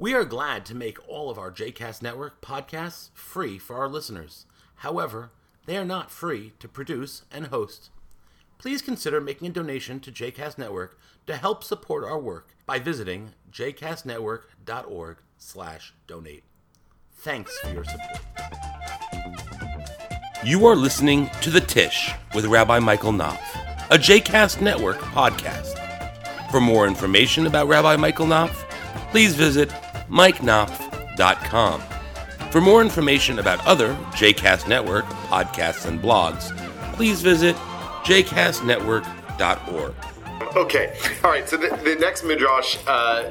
We are glad to make all of our JCast Network podcasts free for our listeners. However, they are not free to produce and host. Please consider making a donation to JCast Network to help support our work by visiting jcastnetwork.org slash donate. Thanks for your support. You are listening to The Tish with Rabbi Michael Knopf, a JCast Network podcast. For more information about Rabbi Michael Knopf, please visit mikeknopf.com. For more information about other JCast Network podcasts and blogs, please visit jcastnetwork.org. Okay, all right. So the, the next midrash uh,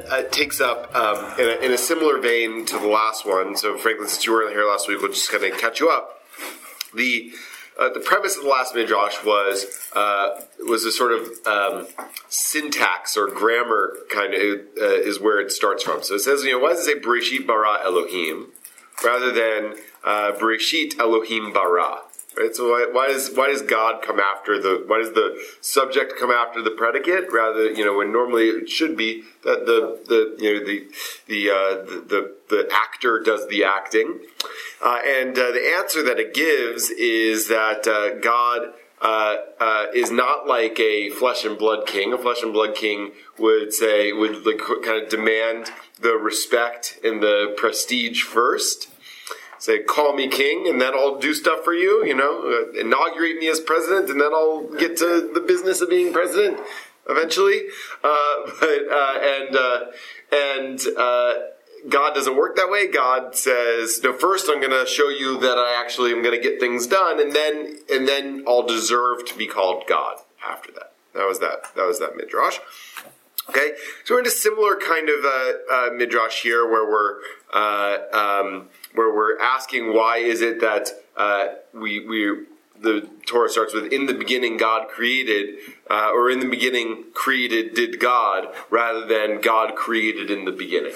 uh, takes up um, in, a, in a similar vein to the last one. So Franklin, since you weren't here last week, we'll just kind of catch you up. The uh, the premise of the last midrash was uh, was a sort of um, syntax or grammar kind of uh, is where it starts from. So it says, you know, why does it say Bereshit bara Elohim rather than uh, Bereshit Elohim bara? Right. So why, why, does why does God come after the why does the subject come after the predicate rather you know when normally it should be that the the you know the the uh, the, the, the actor does the acting uh, and uh, the answer that it gives is that uh, God. Uh, uh, is not like a flesh and blood king. A flesh and blood king would say would like kind of demand the respect and the prestige first, say, call me king, and then I'll do stuff for you, you know, uh, inaugurate me as president, and then I'll get to the business of being president eventually. Uh, but, uh, and, uh, and, uh, God doesn't work that way. God says, "No, first I'm going to show you that I actually am going to get things done, and then and then I'll deserve to be called God after that." That was that. That was that midrash. Okay, so we're in a similar kind of uh, uh, midrash here, where we're uh, um, where we're asking why is it that uh, we we the Torah starts with in the beginning God created, uh, or in the beginning created did God, rather than God created in the beginning.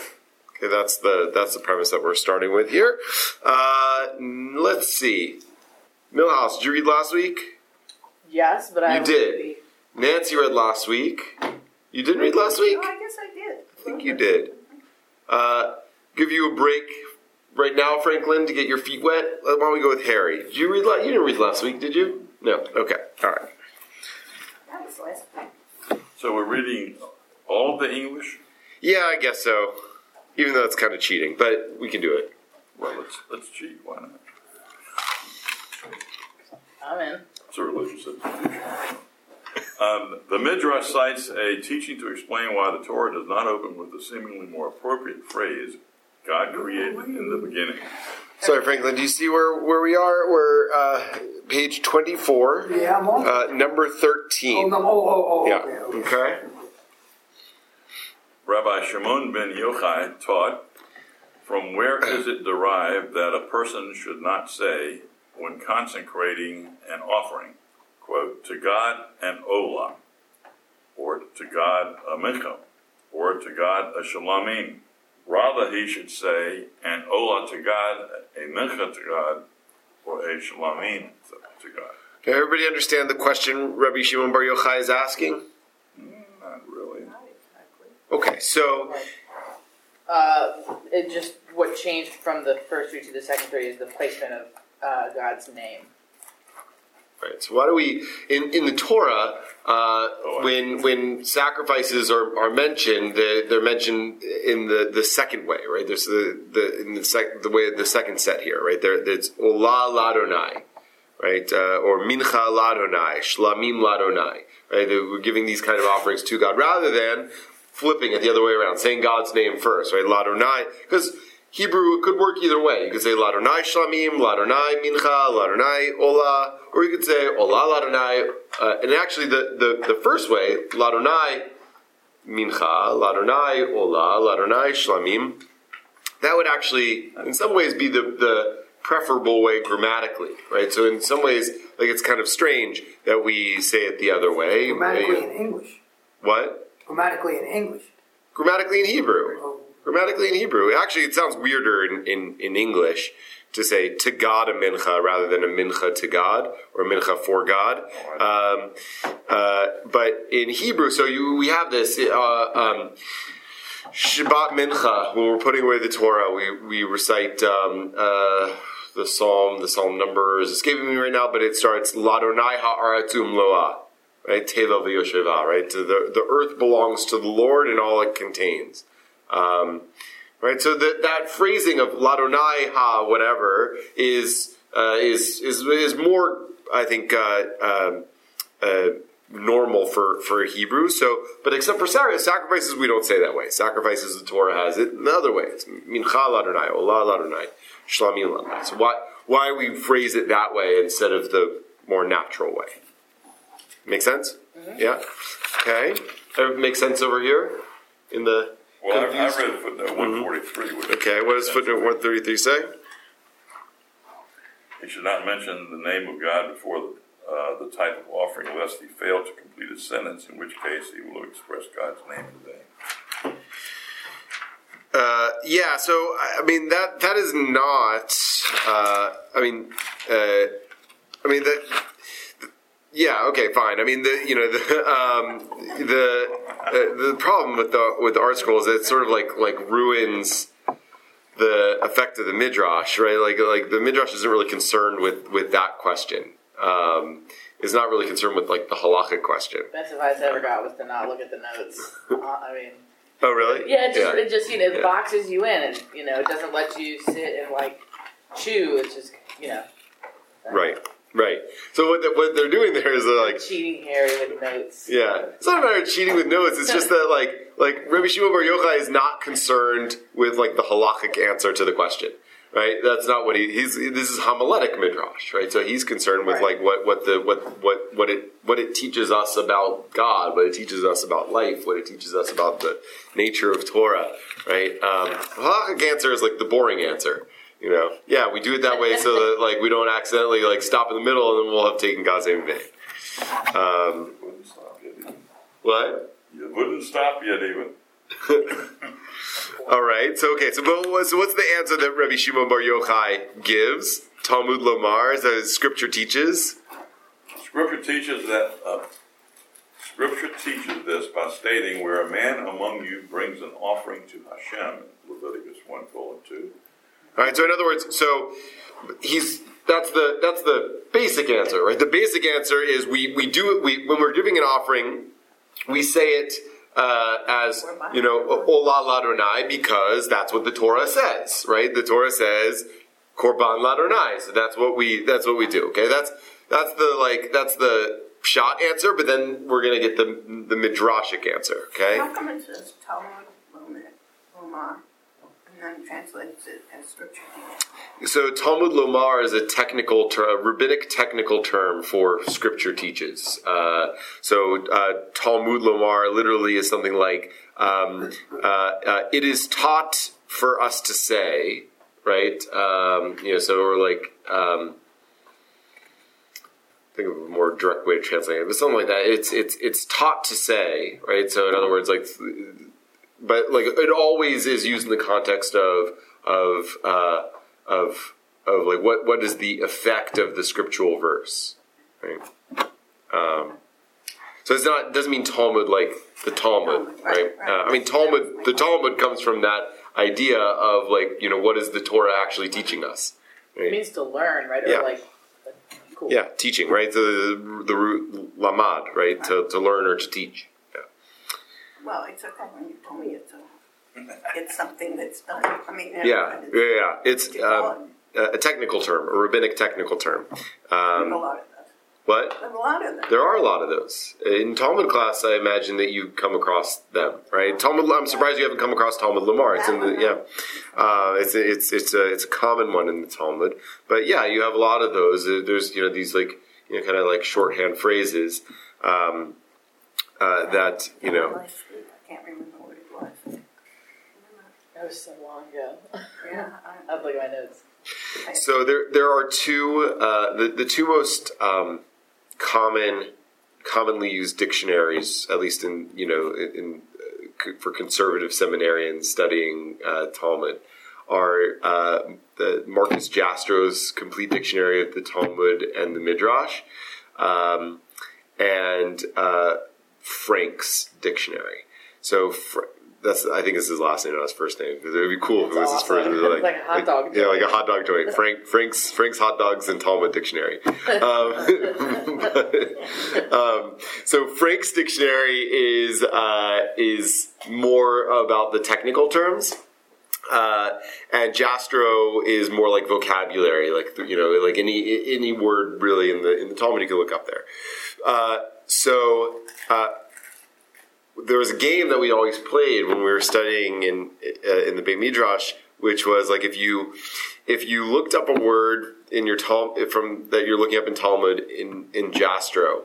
Okay, that's the that's the premise that we're starting with here. Uh, let's see, Millhouse, did you read last week? Yes, but I You did. Nancy read last week. You didn't read last week? Oh, I guess I did. I think you did. Uh, give you a break right now, Franklin, to get your feet wet. Why don't we go with Harry? Did you read? La- you didn't read last week, did you? No. Okay. All right. That was last week. So we're reading all of the English. Yeah, I guess so. Even though it's kind of cheating, but we can do it. Well, let's let's cheat. Why not? I'm in. It's a religious institution. Um, the Midrash cites a teaching to explain why the Torah does not open with the seemingly more appropriate phrase, "God created in the beginning." Sorry, Franklin. Do you see where where we are? We're uh, page twenty four, Yeah, uh, number oh, thirteen. no, oh, oh, oh, Yeah. okay, okay. Okay. Rabbi Shimon ben Yochai taught, "From where is it derived that a person should not say, when consecrating an offering, quote, to God an olah, or to God a mincha, or to God a Shalomim. Rather, he should say, an olah to God, a mincha to God, or a Shalomim to God." Can everybody understand the question Rabbi Shimon Bar Yochai is asking? Not really. Okay, so Uh, it just what changed from the first three to the second three is the placement of uh, God's name. Right. So why do we in, in the Torah uh, when when sacrifices are, are mentioned they're, they're mentioned in the, the second way right? There's the, the in the sec, the way the second set here right? There it's olah ladonai right? Uh, or mincha ladonai shlamim ladonai right? We're giving these kind of offerings to God rather than flipping it the other way around saying God's name first right? Ladonai because Hebrew could work either way. You could say Ladonai Shlamim, Ladonai Mincha, Ladonai Ola, or you could say Ola Ladonai. Uh, and actually, the, the, the first way, Ladonai Mincha, Ladonai Ola, Ladonai Shlamim, that would actually, in some ways, be the, the preferable way grammatically, right? So in some ways, like it's kind of strange that we say it the other way. Grammatically in English. What? Grammatically in English. Grammatically in Hebrew. Grammatically in Hebrew. Actually, it sounds weirder in, in, in English to say to God a mincha rather than a mincha to God or a mincha for God. Um, uh, but in Hebrew, so you, we have this. Uh, um, Shabbat Mincha, when we're putting away the Torah, we, we recite um, uh, the psalm. The psalm number is escaping me right now, but it starts Ladonai ha'aretz umlo'ah, right? Teva v'yosheva, right? The the earth belongs to the Lord and all it contains. Um, right? So that that phrasing of Ladonai ha whatever is uh, is is is more, I think. Uh, um, uh, normal for for Hebrew. So, but except for sacrifices, we don't say that way. Sacrifices, the Torah has it another way. It's mincha ladonai, olah ladonai, shlamim ladonai. So why why we phrase it that way instead of the more natural way? Make sense? Yeah. Okay. That makes sense over here in the. Well, I, I read footnote one forty-three. Okay. What does footnote one thirty three say? He should not mention the name of God before the, uh, the type of offering lest he fail to complete his sentence, in which case he will express God's name in vain. Uh, yeah, so I I mean that that is not. Uh, I mean, uh, I mean that. Yeah. Okay. Fine. I mean the you know the um, the uh, the problem with the with the ArtScroll is it sort of like like ruins the effect of the midrash, right? Like like the midrash isn't really concerned with with that question. Um, is not really concerned with like the halachic question. Best advice I ever got was to not look at the notes. Uh, I mean, Oh, really? yeah, it just, it just you know, it Yeah. boxes you in, and you know, it doesn't let you sit and like chew. It's just you know, Right. Right. So what, the, what they're doing there is they're like cheating Harry with notes. Yeah, it's not a matter of cheating with notes. It's just that like like Rabbi Shimon Bar Yochai is not concerned with like the halachic answer to the question, right? That's not what he he's. This is homiletic midrash, right? So he's concerned with Right. like what what the what what what it what it teaches us about God, what it teaches us about life, what it teaches us about the nature of Torah, right? Um, the halachic answer is like the boring answer. You know, yeah, we do it that way so that like we don't accidentally like stop in the middle and then we'll have taken God's name in vain. Um, Wouldn't stop yet even. what? You wouldn't stop yet even. All right. So okay. So, but so what's the answer that Rabbi Shimon Bar Yochai gives? Talmud Lomar, that Scripture teaches. Scripture teaches that. Uh, scripture teaches this by stating, "Where a man among you brings an offering to Hashem," Leviticus one colon two. All right. So in other words, so he's that's the that's the basic answer, right? The basic answer is we we do it we when we're giving an offering, we say it. Uh, as you know, Ola Ladonai, because that's what the Torah says, right? The Torah says Korban Ladonai, so that's what we that's what we do. Okay, that's that's the like that's the shot answer, but then we're gonna get the the midrashic answer. Okay, How come it says Talmud Lomar, Translates it as scripture? so Talmud Lomar is a technical ter- a rabbinic technical term for Scripture teaches. Uh, so uh, Talmud Lomar literally is something like um, uh, uh, it is taught for us to say, right? Um, you know, so we're like. Um, think of a more direct way to translate it, but something like that. It's it's it's taught to say, right? So in other words, like, but like it always is used in the context of of uh, of of like what what is the effect of the scriptural verse, right? Um, so it's not doesn't mean Talmud like the Talmud, right? right, right. Uh, I mean Talmud. The Talmud comes from that idea of like you know what is the Torah actually teaching us, It means to learn, right? Or Yeah. like, cool. Yeah, teaching, right? The the root lamad, right? To, to learn or to teach. Well, it's okay when you told me it's a, it's something that's done. I mean, Yeah, it's- yeah, yeah. It's um, a technical term, a rabbinic technical term. A Um, lot of that. what? There's a lot of that. There are a lot of those in Talmud class. I imagine that you come across them, right? Talmud. I'm surprised you haven't come across Talmud Lamar. It's in the yeah. Uh, it's it's it's a it's a common one in the Talmud, but yeah, you have a lot of those. There's you know these like you know kind of like shorthand phrases um, uh, that you know. I can't remember what it was. That was so long ago. Yeah, I have to look at my notes. So there there are two uh, the the two most um, common commonly used dictionaries, at least in you know in, in uh, for conservative seminarians studying uh, Talmud, are uh, the Marcus Jastrow's Complete Dictionary of the Talmud and the Midrash, um, and uh, Frank's dictionary. So. Fr- that's I think it's his last name, not his first name. It would be cool if it was That's his first awesome. name. It's like a hot dog Yeah, like a hot dog joint. Frank Frank's Frank's hot dogs and Talmud dictionary. Um, but, um, so Frank's dictionary is uh, is more about the technical terms. Uh, and Jastrow is more like vocabulary, like you know, like any any word really in the in the Talmud you can look up there. Uh, so uh, there was a game that we always played when we were studying in uh, in the Beit Midrash, which was like if you if you looked up a word in your Tal- from that you're looking up in Talmud in in Jastrow,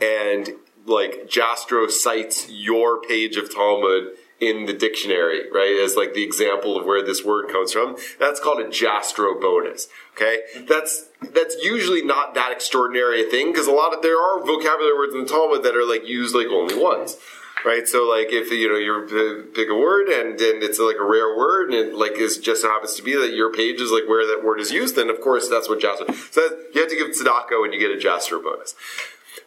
and like Jastrow cites your page of Talmud in the dictionary, right, as like the example of where this word comes from. That's called a Jastrow bonus. Okay, that's that's usually not that extraordinary a thing because a lot of there are vocabulary words in the Talmud that are like used like only once. Right, so like if you know you pick a word and, and it's like a rare word and it like is just happens to be that your page is like where that word is used, then of course that's what Jastrow. So you have to give tzedakah when you get a Jastrow bonus.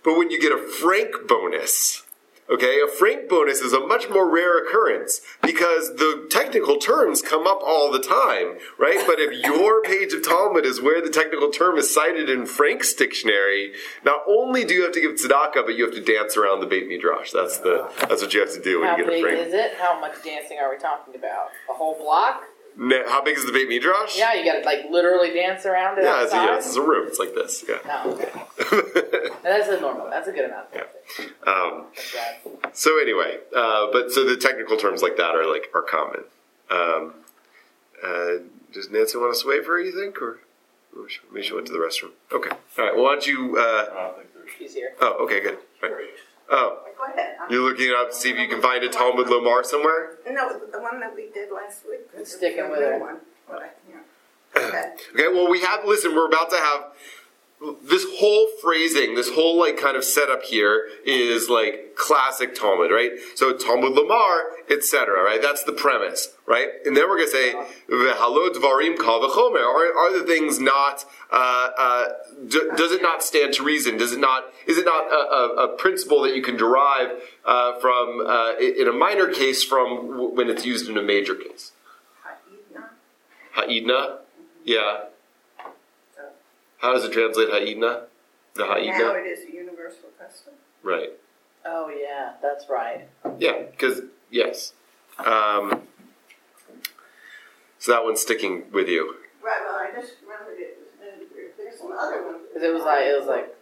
But when you get a frank bonus, okay, a frank bonus is a much more rare occurrence because the technical terms come up all the time, right? But if your page of Talmud is where the technical term is cited in Frank's dictionary, not only do you have to give tzedakah, but you have to dance around the Beit Midrash. That's the that's what you have to do when How you get a big frank. is it? How much dancing are we talking about? A whole block? Ne- How big is the Beit Midrash? Yeah, you gotta like literally dance around it Yeah, it's, outside. yeah, it's a room. It's like this. Yeah. No, okay. That's a normal. That's a good amount. Yeah. Um, So anyway, uh, but so the technical terms like that are like are common. Um, uh, does Nancy want us to wait for her? You think, or or she- maybe she went to the restroom? Okay, all right. Well, why don't you? Uh, I don't think there's. She's here. oh, okay, good. Right. Oh, Go ahead. I'm- you're looking it up to see if you can find a Talmud Lomar somewhere. No, the one that we did last week. Sticking with new her. one, but yeah. Okay. Okay. Well, we have. Listen, we're about to have this whole phrasing, this whole like kind of setup here is like classic Talmud, right? So Talmud Lamar, etc. Right? That's the premise, right? And then we're gonna say V'halo Dvarim Kal V'chomer. Are, are the things not? Uh, uh, d- does it not stand to reason? Does it not? Is it not a, a, a principle that you can derive uh, from uh, in a minor case from w- when it's used in a major case? Ha'idna. Ha'idna, yeah. How does it translate Ha'idna? The Now Ha'idna, it is a universal custom. right? Oh yeah, that's right. Yeah, because yes. Um, so that one's sticking with you. Right, well, I just remembered it. was- There's some other ones. 'Cause it was like it was like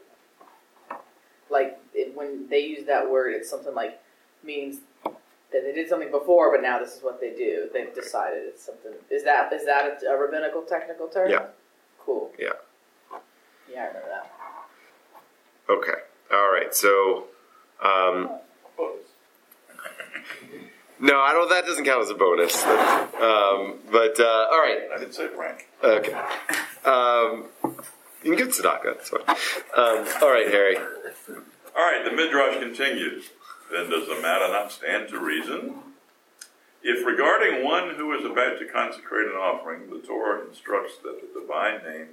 like it, when they use that word, it's something like means that they did something before, but now this is what they do. They've decided it's something. Is that is that a, a rabbinical technical term? Yeah. Cool. Yeah. Yeah, I remember that. Okay. All right. So, um, no, I don't. That doesn't count as a bonus. Um, but uh, all right. I didn't say rank. Okay. Um, you can give tzedakah. That's fine. Um, all right, Harry. All right, the Midrash continues. Then does the matter not stand to reason? If regarding one who is about to consecrate an offering, the Torah instructs that the divine name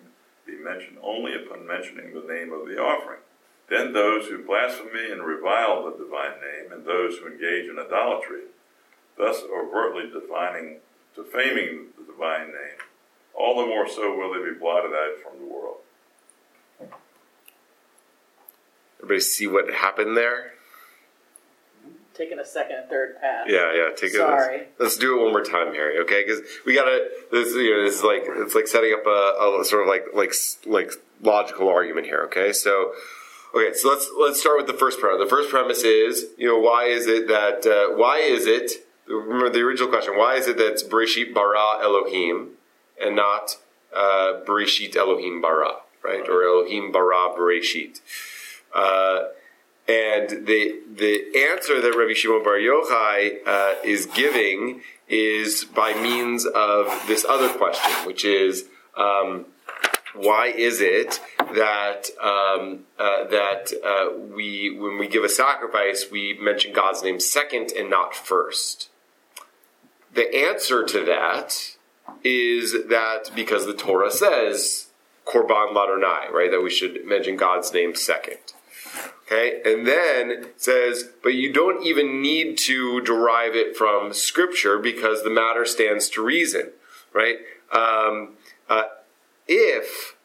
be mentioned only upon mentioning the name of the offering, then those who blaspheme and revile the divine name, and those who engage in idolatry, thus overtly defining, defaming the divine name, all the more so will they be blotted out from the world. Everybody see what happened there? Taking a second and third pass. Yeah, yeah. Take it. Sorry. Let's, let's do it one more time, Harry. Okay, because we gotta. This, you know, this is like it's like setting up a, a sort of like like like logical argument here. Okay, so okay, so let's let's start with the first premise. The first premise is, you know, why is it that uh, why is it? Remember the original question. Why is it that it's Bereshit bara Elohim and not uh, Bereshit Elohim bara, right? Or Elohim bara Bereshit? Uh, and the the answer that Rabbi Shimon Bar Yochai uh, is giving is by means of this other question, which is um, why is it that um, uh, that uh, we when we give a sacrifice we mention God's name second and not first? The answer to that is that because the Torah says Korban Ladonai, right? That we should mention God's name second. Okay, and then says, but you don't even need to derive it from Scripture because the matter stands to reason, right? Um, uh, if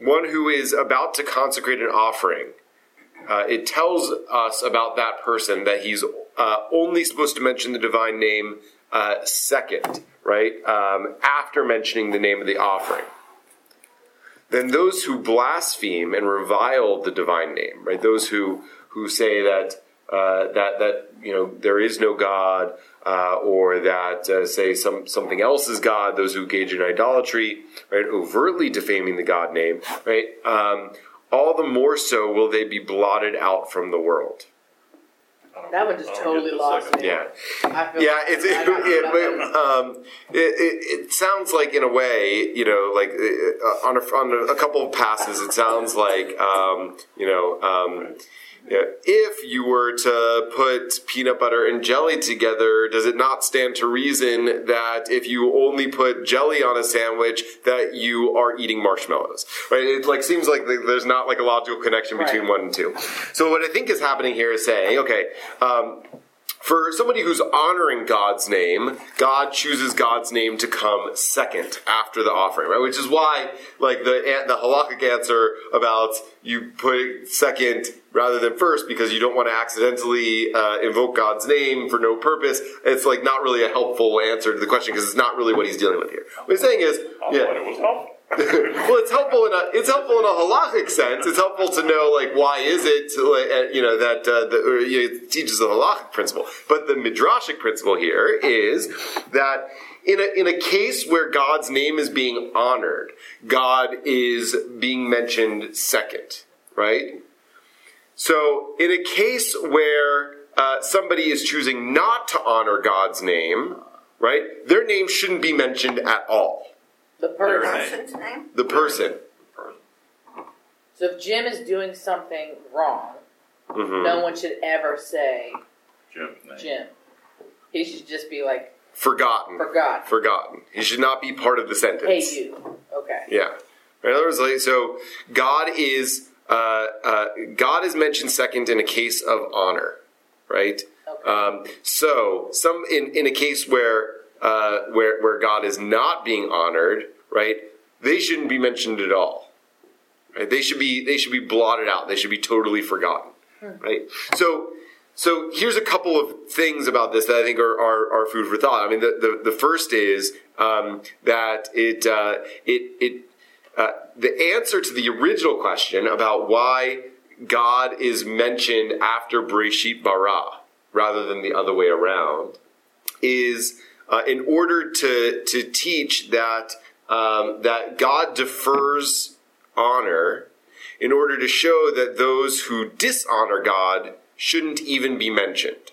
one who is about to consecrate an offering, uh, it tells us about that person that he's uh, only supposed to mention the divine name uh, second, right? Um, after mentioning the name of the offering then those who blaspheme and revile the divine name, right? Those who who say that uh, that that you know there is no God, uh, or that uh, say some something else is God. Those who engage in idolatry, right? Overtly defaming the God name, right? Um, all the more so will they be blotted out from the world. I don't That one just totally lost me. Yeah. I feel Yeah, it's it, I got it, but, um, it, it, it sounds like in a way, you know, like uh, on a, on a, a couple of passes, it sounds like um, you know. Um, yeah, if you were to put peanut butter and jelly together, does it not stand to reason that if you only put jelly on a sandwich, that you are eating marshmallows? Right? It like seems like there's not like a logical connection between Right. one and two. So what I think is happening here is saying, okay, um, for somebody who's honoring God's name, God chooses God's name to come second after the offering, right? Which is why, like the the halakhic answer about you put it second rather than first because you don't want to accidentally uh, invoke God's name for no purpose. It's like not really a helpful answer to the question because it's not really what he's dealing with here. What he's saying is, yeah, it was helpful. Well, it's helpful in a it's helpful in a halachic sense. It's helpful to know like why is it uh, you know that uh, the, or, you know, it teaches the halachic principle, but the midrashic principle here is that in a in a case where God's name is being honored, God is being mentioned second, right? So in a case where uh, somebody is choosing not to honor God's name, right, their name shouldn't be mentioned at all. The person. Right. Person's name? The person. So if Jim is doing something wrong, Mhm. no one should ever say Jim's name. Jim. He should just be like, Forgotten. forgot. Forgotten. He should not be part of the sentence. Hey, you. Okay. Yeah. In other words, like, so God is uh, uh, God is mentioned second in a case of honor, right? Okay. Um, so some in, in a case where uh, where where God is not being honored, right? They shouldn't be mentioned at all. Right? They should be they should be blotted out. They should be totally forgotten. Right? So so here's a couple of things about this that I think are, are, are food for thought. I mean, the, the, the first is um, that it uh, it it uh, the answer to the original question about why God is mentioned after Breshit bara rather than the other way around is uh, in order to to teach that um, that God defers honor in order to show that those who dishonor God shouldn't even be mentioned.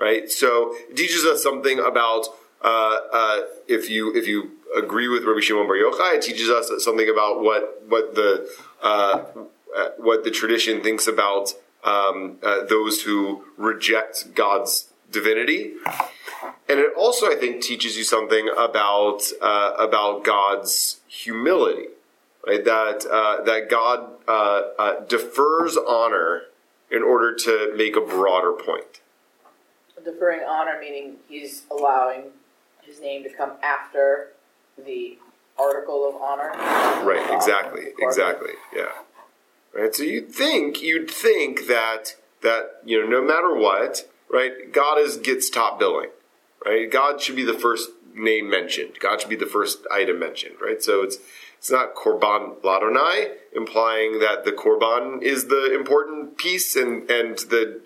Right? So it teaches us something about uh, uh, if you if you agree with Rabbi Shimon Bar Yochai, it teaches us something about what what the uh, uh, what the tradition thinks about um, uh, those who reject God's divinity. And it also, I think, teaches you something about uh, about God's humility, right? That uh, that God uh, uh, defers honor in order to make a broader point. Deferring honor meaning he's allowing his name to come after the article of honor. Right? Exactly. Or- Exactly. Yeah. Right. So you'd think you'd think that that you know no matter what, right? God is gets top billing, right? God should be the first name mentioned. God should be the first item mentioned, right? So it's it's not korban ladonai, implying that the korban is the important piece, and and the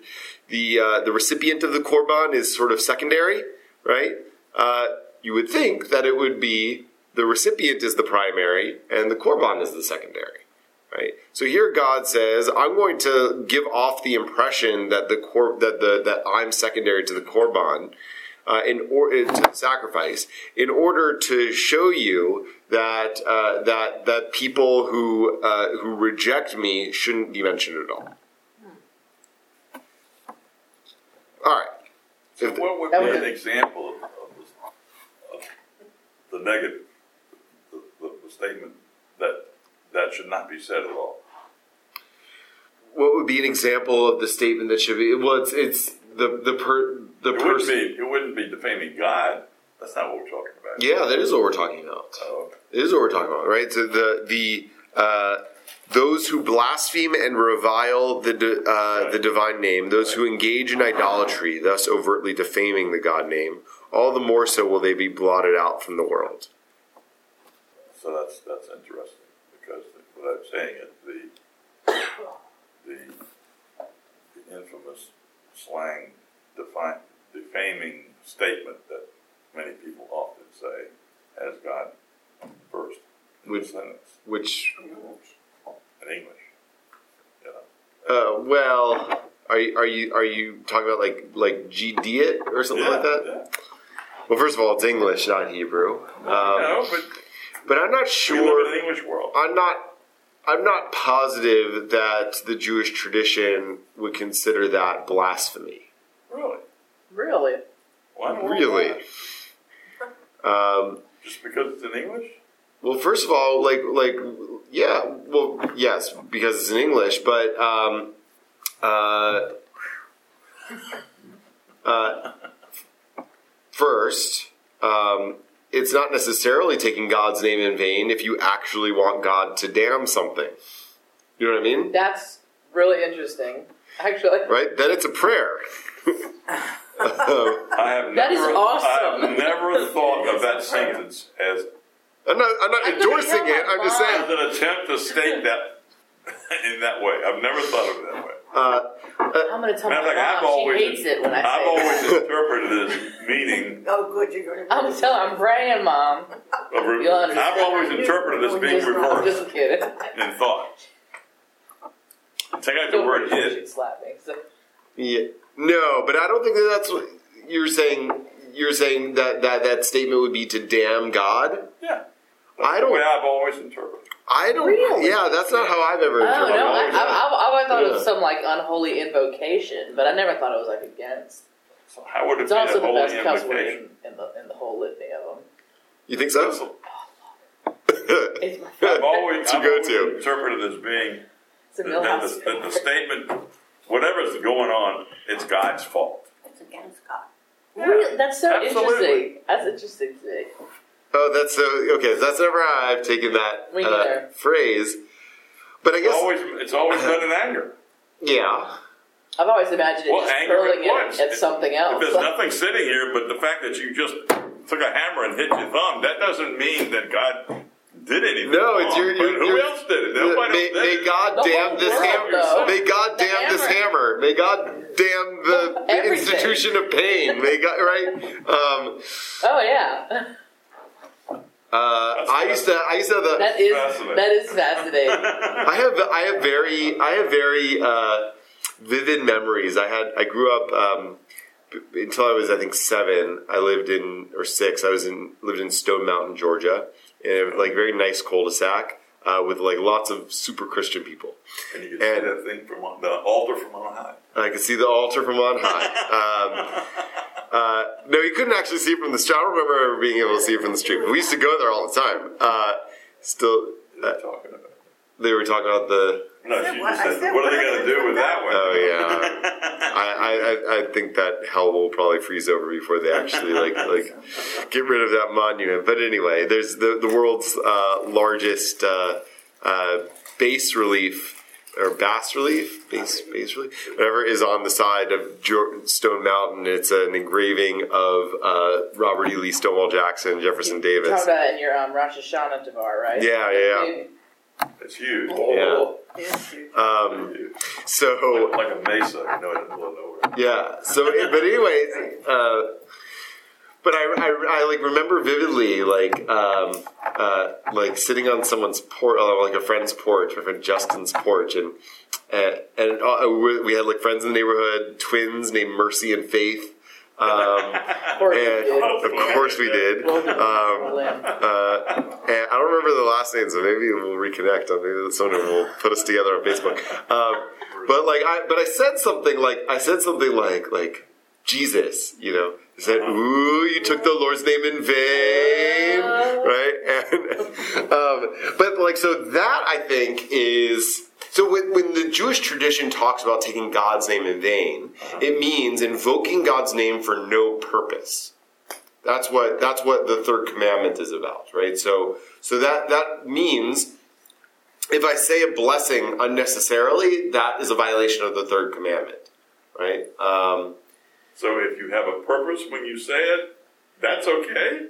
the uh, the recipient of the korban is sort of secondary, right? Uh, you would think that it would be the recipient is the primary and the korban is the secondary, right? So here God says, I'm going to give off the impression that the cor- that the that I'm secondary to the korban. Uh, in order to sacrifice, in order to show you that uh, that that people who uh, who reject me shouldn't be mentioned at all. All right. So If- what would be would- an example of, of, the, of the negative, the, the, the statement that that should not be said at all? what would be an example of the statement that should be? Well, it's it's the the per the It wouldn't be. It wouldn't be defaming God. That's not what we're talking about. Yeah, that is what we're talking about. Oh, It is what we're talking about, right? So the the uh, those who blaspheme and revile the di- uh, the divine name, those who engage in idolatry, thus overtly defaming the God name, all the more so will they be blotted out from the world. so that's that's interesting because I'm saying is the the, the infamous slang define, defaming statement that many people often say has God first in the Which- sentence Which, in English. You know. uh, well, are you, are you are you talking about like like GD it or something like that? Yeah. Well, first of all, it's English, not Hebrew. Um, no, but but I'm not sure. in an English world. I'm not. I'm not positive that the Jewish tradition would consider that blasphemy. Really? Really? Why? Really? Um, Just because it's in English? well, first of all, like, like, yeah, well, yes, because it's in English, but um, uh, uh, first, um, it's not necessarily taking God's name in vain if you actually want God to damn something. You know what I mean? That's really interesting. Actually, right? Then it's a prayer. I have That is never, awesome. I have never thought of that sentence as, I'm not, I'm not endorsing it. I'm just saying. as an attempt to state that in that way. I've never thought of it that way. Uh, I'm going to tell my Matter of fact, I've mom. She always, hates it when I say I've it. always interpreted this meaning Oh, good, you're going to. I'm telling. I'm praying, mom. re- You'll understand. I've always interpreted it as being Just, reversed just kidding. in thought. Take out the Don't word worry, "is." she'd slap me. So. yeah, no, but I don't think that that's what you're saying. You're saying that that that statement would be to damn God. Yeah. I The way don't. I've always interpreted. I don't. Really? Yeah, that's not how I've ever. Oh no! interpreted I, it. I, I, I thought it was some like unholy invocation, but I never thought it was like against. So how would it It's be also a the holy best cuss word invocation? in, in the in the whole litany of them. You think so? It's my favorite. I've always, It's a I've go-to. always interpreted it as being It's a that, that the, that the statement, whatever's going on, it's God's fault. It's against God. Really? That's so Absolutely. interesting. That's interesting to me. oh, that's so okay. That's never how I've taken that uh, phrase. But I It's guess, always, it's always been in anger. yeah. I've always imagined it Well, just anger hurling at it at something else. If there's nothing sitting here, but the fact that you just took a hammer and hit your thumb, that doesn't mean that God did anything. No, it's wrong. your- But your- who your- else did it? Nobody May, else did may. God The damn whole this hammer. May God The damn this hammer. hammer. May God damn the, the institution of pain. May God right. Um, oh yeah, uh, I used to. I used to have the. that is Fascinating. that is fascinating. I have I have very I have very uh, vivid memories. I had I grew up um, until I was I think seven. I lived in or six. I was in lived in Stone Mountain, Georgia, in a like very nice cul-de-sac uh, with like lots of super Christian people. And you can see that thing from on, the altar from on high. I could see the altar from on high. Um, uh, no, you couldn't actually see it from the street. I don't remember ever being able to see it from the street. But we used to go there all the time. Uh, still, uh, Talking about. They were talking about the No, she what- just said, said what are they going to do with that one? Oh yeah, I, I, I- I think that hell will probably freeze over before they actually like like get rid of that monument. But anyway, there's the the world's uh, largest uh, uh, bas relief or bas relief, base bas relief, whatever is on the side of Jo- Stone Mountain. It's an engraving of uh, Robert E. Lee Stonewall Jackson, Jefferson Talk Davis. about it in your um, Rosh Hashanah Devar, right? Yeah, yeah, Big- It's huge. Oh. Yes, you- Um, so Like a mesa, you know, in the middle of nowhere. Yeah. So, but anyway, uh, but I, I, I like remember vividly, like, um, uh, like sitting on someone's porch, uh, like a friend's porch, my friend Justin's porch, and and, and uh, we we had like friends in the neighborhood, twins named Mercy and Faith. Um, Of course and of course we did. Um, uh, and I don't remember the last names, so maybe we'll reconnect. Or maybe someone will put us together on Facebook. Um, but like, I but I said something like I said something like like Jesus, you know. I said, "Ooh, you took the Lord's name in vain," right? And um, but like, so that I think is so. With, when the Jewish tradition talks about taking God's name in vain, it means invoking God's name for no purpose. That's what that's what the third commandment is about, right? So so that that means if I say a blessing unnecessarily, that is a violation of the third commandment, right? Um, So if you have a purpose when you say it, that's okay.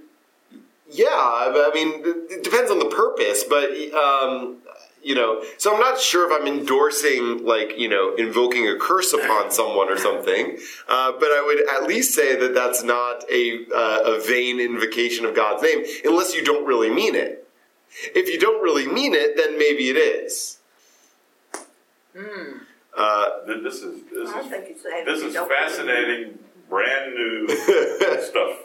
Yeah, I mean, it depends on the purpose, but um, you know, so I'm not sure if I'm endorsing like you know invoking a curse upon someone or something, uh, but I would at least say that that's not a uh, a vain invocation of God's name unless you don't really mean it. If you don't really mean it, then maybe it is. Uh, This is this is think it's that. this is fascinating, brand new stuff.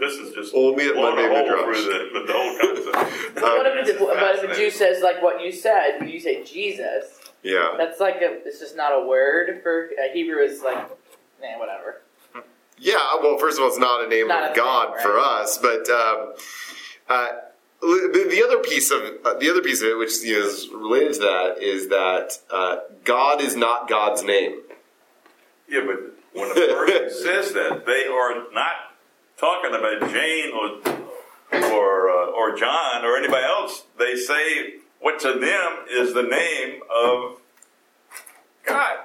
This is just Only at my Monday a hole Midrash. through the, the whole concept. But what if, but if a Jew says like what you said, when you say Jesus, yeah. that's like a, it's just not a word for uh, Hebrew is like, man, whatever. Yeah, well, first of all, it's not a name Not of a God thing, for us, but um, uh, the, the other piece of uh, the other piece of it, which you know, is related to that, is that uh, God is not God's name. Yeah, but when a person says that, they are not talking about Jane or or uh, or John or anybody else. They say what to them is the name of God.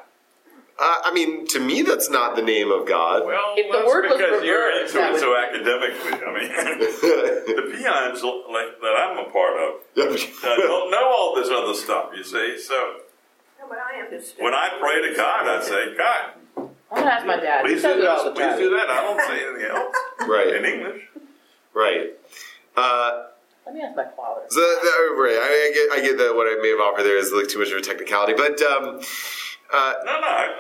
Uh, I mean, to me, that's not the name of God. Well, If the that's word was because you're into it would- so academically. I mean, the peons like, that I'm a part of uh, don't know all this other stuff. You see, so No, but I understand. when I pray to God, I say, God, I'm gonna ask my dad. He please says do it all this, the time. do that. I don't say anything else Right. in right, English. right. Uh, Let me ask my father. so that, right, I, I get, I get that what I may have offered there is like too much of a technicality, but um, uh, No, no, I,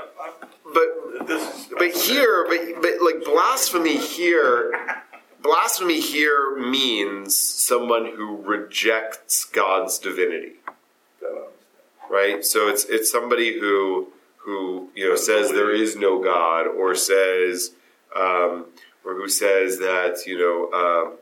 but this is. but here, but but like blasphemy here, blasphemy here means someone who rejects God's divinity. right? So it's it's somebody who who you know says there is no God, or says um, or who says that you know um,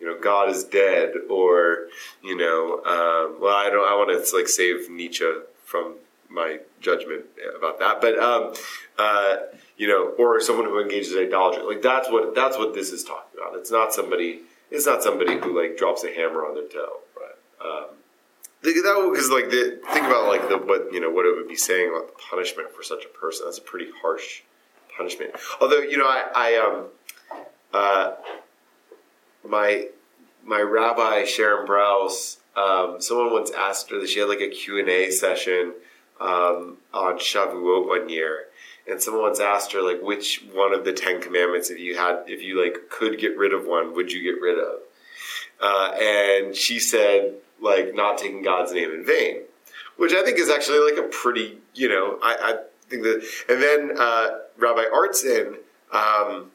you know God is dead, or you know um, well I don't I want to like save Nietzsche from my judgment about that, but um, uh, you know, or someone who engages in idolatry, like that's what that's what this is talking about. It's not somebody. It's not somebody who like drops a hammer on their toe. That because like the think about like the what you know what it would be saying about the punishment for such a person. That's a pretty harsh punishment. Although you know I, I um uh my my rabbi Sharon Brous um, someone once asked her that she had like a Q and A session um, on Shavuot one year. And someone once asked her, like, which one of the Ten Commandments, if you had, if you like, could get rid of one, would you get rid of? Uh, and she said, like, not taking God's name in vain, which I think is actually like a pretty, you know, I, I think that. And then uh, Rabbi Artson, um,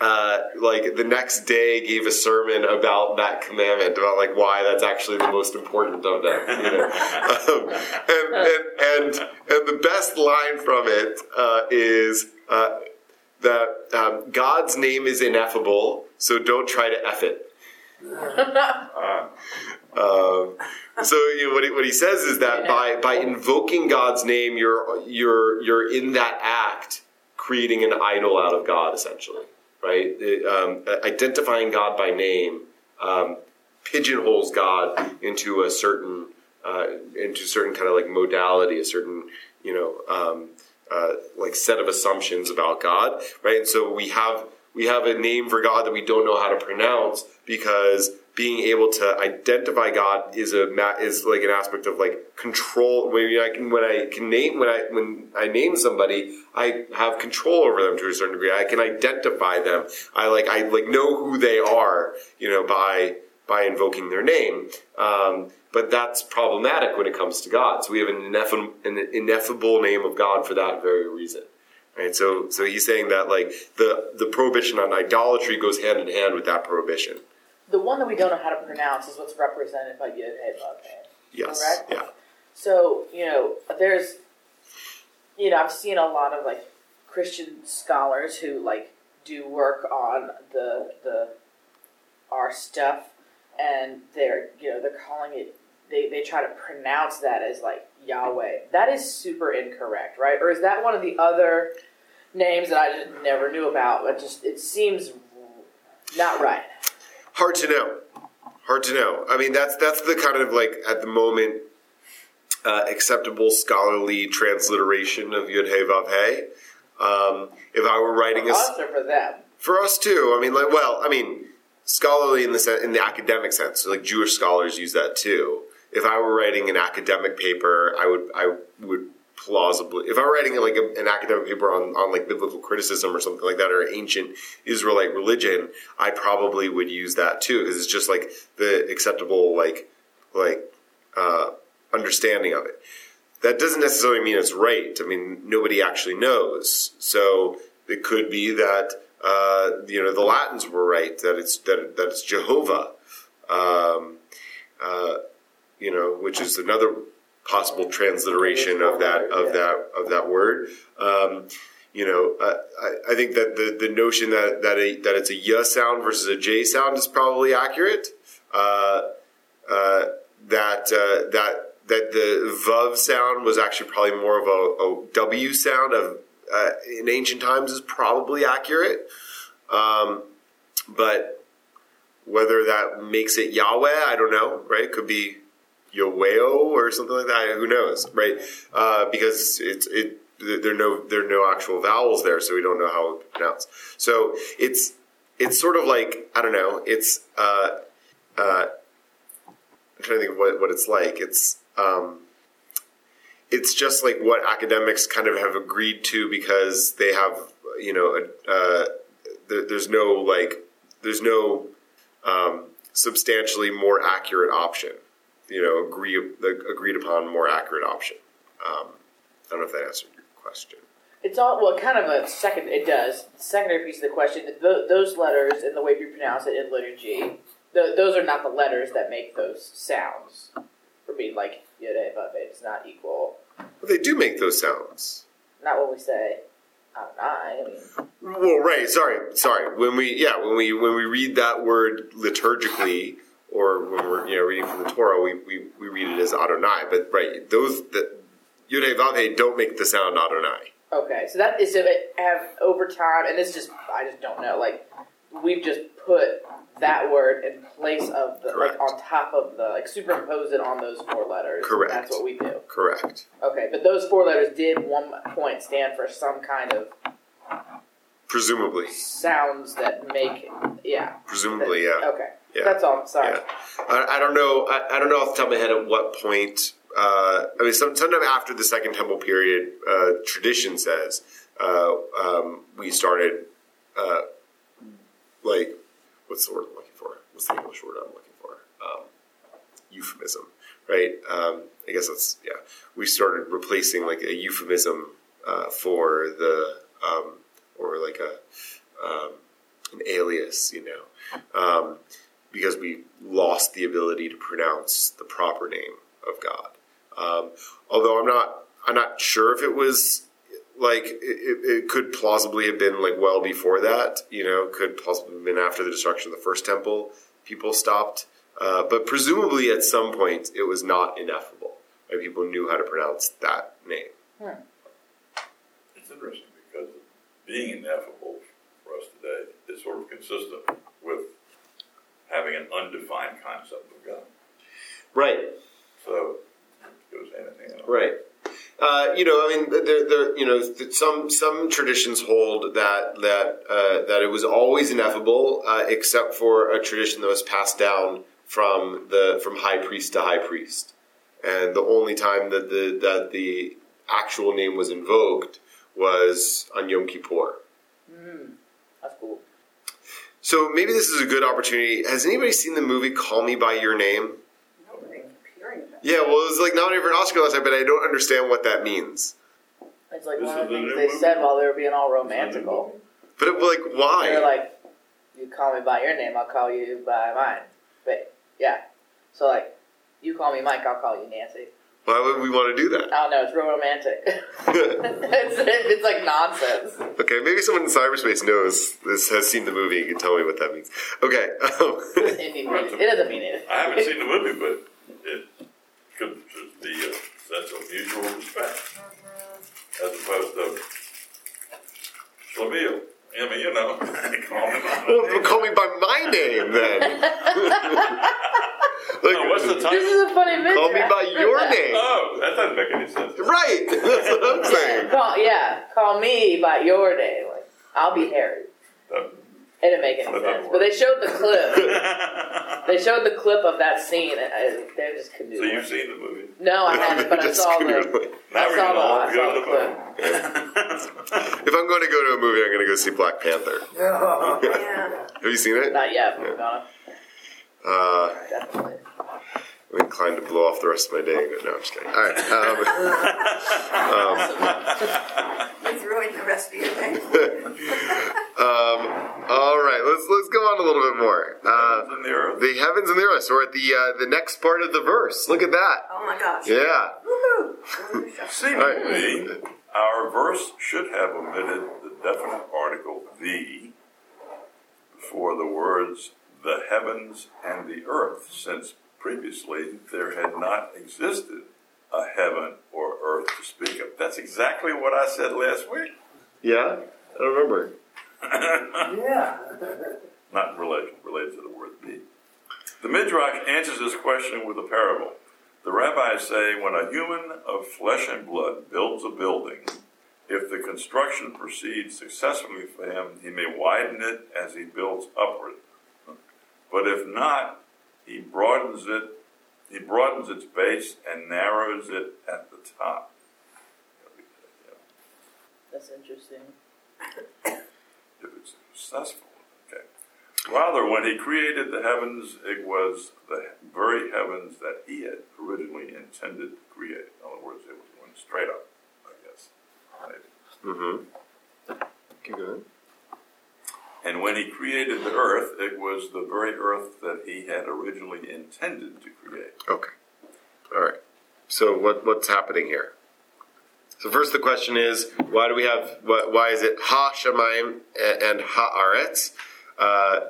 uh, like the next day, gave a sermon about that commandment, about like why that's actually the most important of them. You know? um, and, and and and the best line from it uh, is. Uh, that um, God's name is ineffable, so don't try to eff it. Um, so you know, what, he, what he says is that by, by invoking God's name, you're you're you're in that act creating an idol out of God, essentially, right? It, um, identifying God by name um, pigeonholes God into a certain uh, into certain kind of like modality, a certain you know um, uh, like set of assumptions about God, right? And so we have we have a name for God that we don't know how to pronounce because being able to identify God is a is like an aspect of like control. When I can when I can name when I when I name somebody, I have control over them to a certain degree. I can identify them. I like I like know who they are, you know, by by invoking their name. Um, but that's problematic when it comes to God. So we have an ineffable, an ineffable name of God for that very reason. Right? So, so he's saying that like the the prohibition on idolatry goes hand in hand with that prohibition. The one that we don't know how to pronounce is what's represented by Yod Hey Vav. Yes. Correct? Yeah. So, you know, there's, you know, I've seen a lot of like Christian scholars who like do work on the the our stuff, and they're you know they're calling it they they try to pronounce that as like Yahweh. That is super incorrect, right? Or is that one of the other names that I just never knew about? It just it seems not right. Hard to know. Hard to know. I mean, that's that's the kind of like at the moment uh, acceptable scholarly transliteration of Yud Hey Vav Hey. Um, if I were writing For a us or for them? for us too, I mean, like, well, I mean, scholarly in the sen- in the academic sense, so like Jewish scholars use that too. If I were writing an academic paper, I would I would plausibly, if I were writing like a, an academic paper on on like biblical criticism or something like that, or ancient Israelite religion, I probably would use that too because it's just like the acceptable like like uh, understanding of it. That doesn't necessarily mean it's right. I mean, nobody actually knows. So it could be that uh, you know the Latins were right that it's that, that it's Jehovah, um, uh, you know, which is another possible transliteration of that of that of that word. Um, you know, I, I think that the, the notion that that a, that it's a y sound versus a j sound is probably accurate. Uh, uh, that uh, that that the vav sound was actually probably more of a, a w sound of uh, in ancient times is probably accurate. Um, but whether that makes it Yahweh, I don't know. Right? Could be Yoweo or something like that. Who knows? Right? Uh, because it's it there are no there are no actual vowels there, so we don't know how to pronounce. So it's it's sort of like I don't know. It's uh, uh, I'm trying to think of what, what it's like. It's um, it's just like what academics kind of have agreed to because they have you know uh, there, there's no like there's no um, substantially more accurate option. You know, agree the agreed upon more accurate option. Um, I don't know if that answered your question. It's all well, kind of a second. It does. Secondary piece of the question: th- those letters and the way we pronounce it in liturgy, th- those are not the letters that make those sounds. For me, like yod hey vav does not equal. But they do make those sounds. Not what we say. I mean, Well, right. Sorry, sorry. When we yeah, when we when we read that word liturgically, or when we're you know reading from the Torah, we, we, we read it as Adonai. But right, those that Yud Hey Vav don't make the sound Adonai. okay, so that is so it have over time, and this just I just don't know. Like we've just put that word in place of the Correct. like on top of the like superimpose it on those four letters. Correct. That's what we do. Correct. Okay, but those four letters did one point stand for some kind of Presumably. sounds that make yeah. Presumably, yeah. Okay. Yeah. That's all. Sorry. Yeah. I, I don't know. I, I don't know off the top of my head at what point. Uh, I mean, some, sometime after the Second Temple period, uh, tradition says uh, um, we started uh, like what's the word I'm looking for? What's the English word I'm looking for? Um, euphemism, right? Um, I guess that's yeah. We started replacing like a euphemism uh, for the um, or like a um, an alias, you know, um, because we lost the ability to pronounce the proper name of God. Um, although I'm not, I'm not sure if it was like it, it it could plausibly have been like well before that. You know, could possibly have been after the destruction of the first temple. People stopped, uh, but presumably at some point it was not ineffable. Right? People knew how to pronounce that name. It's interesting because being ineffable for us today is sort of consistent with having an undefined concept of God. Right. So it goes hand in hand. Right. Uh, you know, I mean, there, there, you know, some some traditions hold that that uh, that it was always ineffable, uh, except for a tradition that was passed down from the from high priest to high priest, and the only time that the that the actual name was invoked was on Yom Kippur. That's cool. So maybe this is a good opportunity. Has anybody seen the movie Call Me by Your Name? No, but I keep hearing about it. Yeah, well, it was like nominated for an Oscar last night, but I don't understand what that means. It's like This one of the the things they movie? said while they were being all romantical. But it, like, why? They're like, "You call me by your name, I'll call you by mine." But yeah, so like, you call me Mike, I'll call you Nancy. Why would we want to do that? I don't know. It's real romantic. it's, it's like nonsense. okay, maybe someone in cyberspace knows this, has seen the movie and can tell me what that means. Okay. um, it doesn't mean anything. I haven't seen the movie, but it could just be a sense of mutual respect, as opposed to Schlemiel. I mean, you know, call me by my Well, name. call me by my name then. Like, No, what's the This is a funny midrash. Call me by your name. Oh, that doesn't make any sense. Right. That's what I'm saying. call, yeah, call me by your name. Like, I'll be Harry. That- It didn't make any That doesn't sense. But they showed the clip. they showed the clip of that scene, and I, they're just So canoodling. you've seen the movie? No, I haven't, but I Just saw the. canoodling. Now I we're saw gonna the. all I saw the the clip. If I'm going to go to a movie, I'm going to go see Black Panther. Yeah. Have you seen it? Not yet, but we're. Uh, Definitely. I'm inclined to blow off the rest of my day. No, I'm just kidding. All right. Um, You've ruined the rest of your day. um, all right. Let's let's go on a little bit more. Uh, in the earth. the heavens and the earth. So we're at the uh, the next part of the verse. Look at that. Oh my gosh. Yeah. Woohoo. Seemingly, our verse should have omitted the definite article the before the words the heavens and the earth, since previously there had not existed a heaven or earth to speak of. That's exactly what I said last week. Yeah. I don't remember. Yeah. Not related, related to the word the. The Midrash answers this question with a parable. The rabbis say when a human of flesh and blood builds a building, if the construction proceeds successfully for him, he may widen it as he builds upward. But if not, he broadens it, he broadens its base and narrows it at the top. That's interesting. if it's successful. Okay. Rather, when he created the heavens, it was the very heavens that he had originally intended to create. In other words, it was going straight up, I guess. Maybe. Mm-hmm. Going. And when he created the earth, it was the very earth that he had originally intended to create. Okay. All right. So what what's happening here? So first, the question is, why do we have? Why, is it ha shamayim and ha aretz? Uh,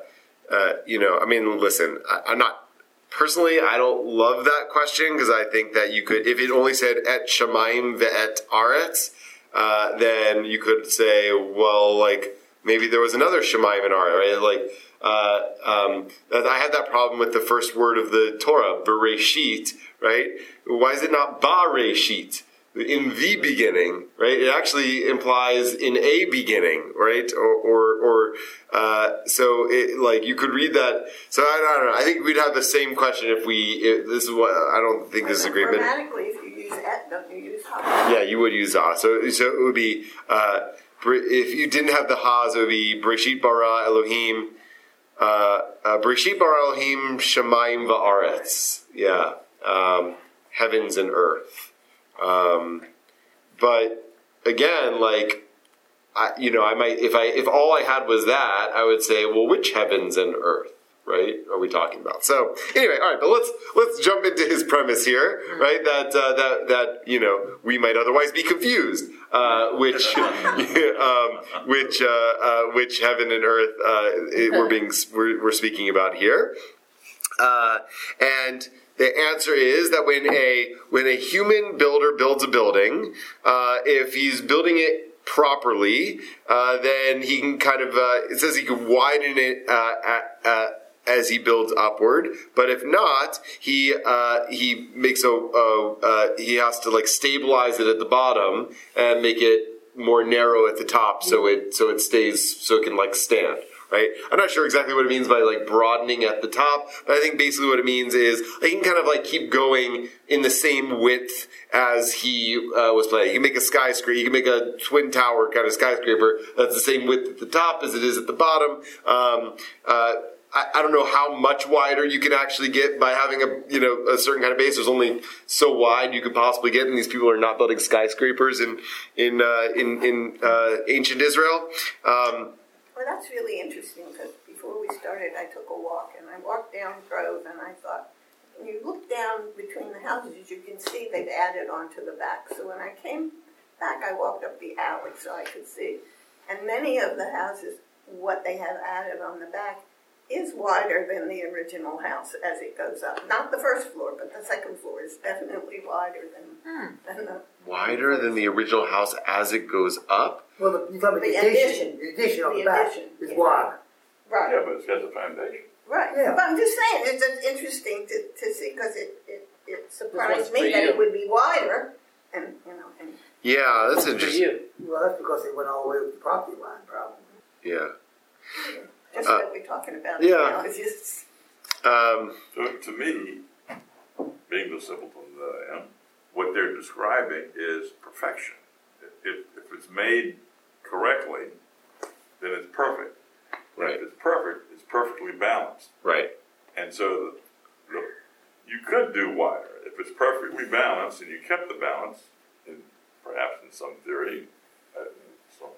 uh, you know, I mean, listen, I, I'm not personally. I don't love that question because I think that you could, if it only said et shamayim ve'et aretz, uh, then you could say, well, like maybe there was another shamayim and aretz, right? Like. Uh, um, I had that problem with the first word of the Torah, Bereshit, right? Why is it not Bareshit? In the beginning, right? It actually implies in a beginning, right? Or, or, or uh, so it, like you could read that. So I, I don't know. I think we'd have the same question if we. If, this is what I don't think this is agreement. Grammatically, if you use et, don't you use ha? Yeah, you would use ah. So, so it would be uh, if you didn't have the ha's, it would be Breshit bara Elohim, uh, uh, Breshit bara Elohim Shemayim va'aretz. Yeah, um, heavens and earth. Um, but again, like I, you know, I might if I if all I had was that, I would say, well, which heavens and earth? Right? Are we talking about? So anyway, all right, but let's let's jump into his premise here, right? That uh, that that you know we might otherwise be confused, uh, which um, which uh, uh, which heaven and earth uh, it, we're being we're, we're speaking about here, uh, and the answer is that when a when a human builder builds a building, uh, if he's building it properly, uh, then he can kind of uh, it says he can widen it uh, at, uh, as he builds upward. But if not, he uh, he makes a, a uh, he has to like stabilize it at the bottom and make it more narrow at the top so it so it stays so it can like stand right? I'm not sure exactly what it means by like broadening at the top, but I think basically what it means is he can kind of like keep going in the same width as he uh, was playing. You can make a skyscraper, you can make a twin tower kind of skyscraper that's the same width at the top as it is at the bottom. Um, uh, I, I don't know how much wider you can actually get by having a you know a certain kind of base. There's only so wide you could possibly get, and these people are not building skyscrapers in in uh, in, in uh, ancient Israel. Um, Well, that's really interesting because before we started, I took a walk and I walked down Grove and I thought, when you look down between the houses, you can see they've added onto the back. So when I came back, I walked up the alley so I could see. And many of the houses, what they have added on the back is wider than the original house as it goes up. Not the first floor, but the second floor is definitely wider than, hmm. than the. Wider than the original house as it goes up. Well, the, you're talking about the, The addition. addition. The addition on the, The back addition, is yeah. wider. Right. Yeah, but it's got the foundation. Right. Yeah. But I'm just saying, it's it's interesting to, to see because it, it, it surprised me that you. it would be wider. And, you know, and Yeah, that's interesting. Well, that's because they went all the way with the property line, probably. Yeah. Just Uh, what we're talking about yeah. now is just. Um, To, to me, being the simpleton that I am, what they're describing is perfection. If, if it's made correctly, then it's perfect. And Right. If it's perfect, it's perfectly balanced. right. And so the, the, you could do wider. If it's perfectly balanced and you kept the balance, and perhaps in some theory, uh, some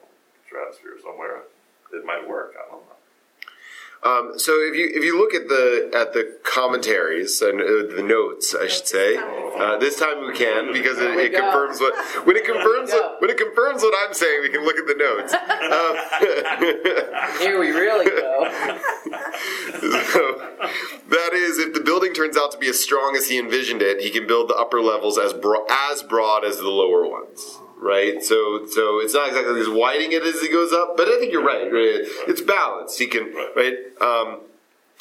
stratosphere somewhere, it might work. I don't know. Um, so if you if you look at the at the commentaries and uh, the notes, I should say, uh, this time we can because it, it confirms what when it confirms what, when it confirms what I'm saying. We can look at the notes. Um, Here we really go. so that is, if the building turns out to be as strong as he envisioned it, he can build the upper levels as bro- as broad as the lower ones. Right, so so it's not exactly he's widening it as he goes up, but I think you're right. right? It's balanced. He can right. Um,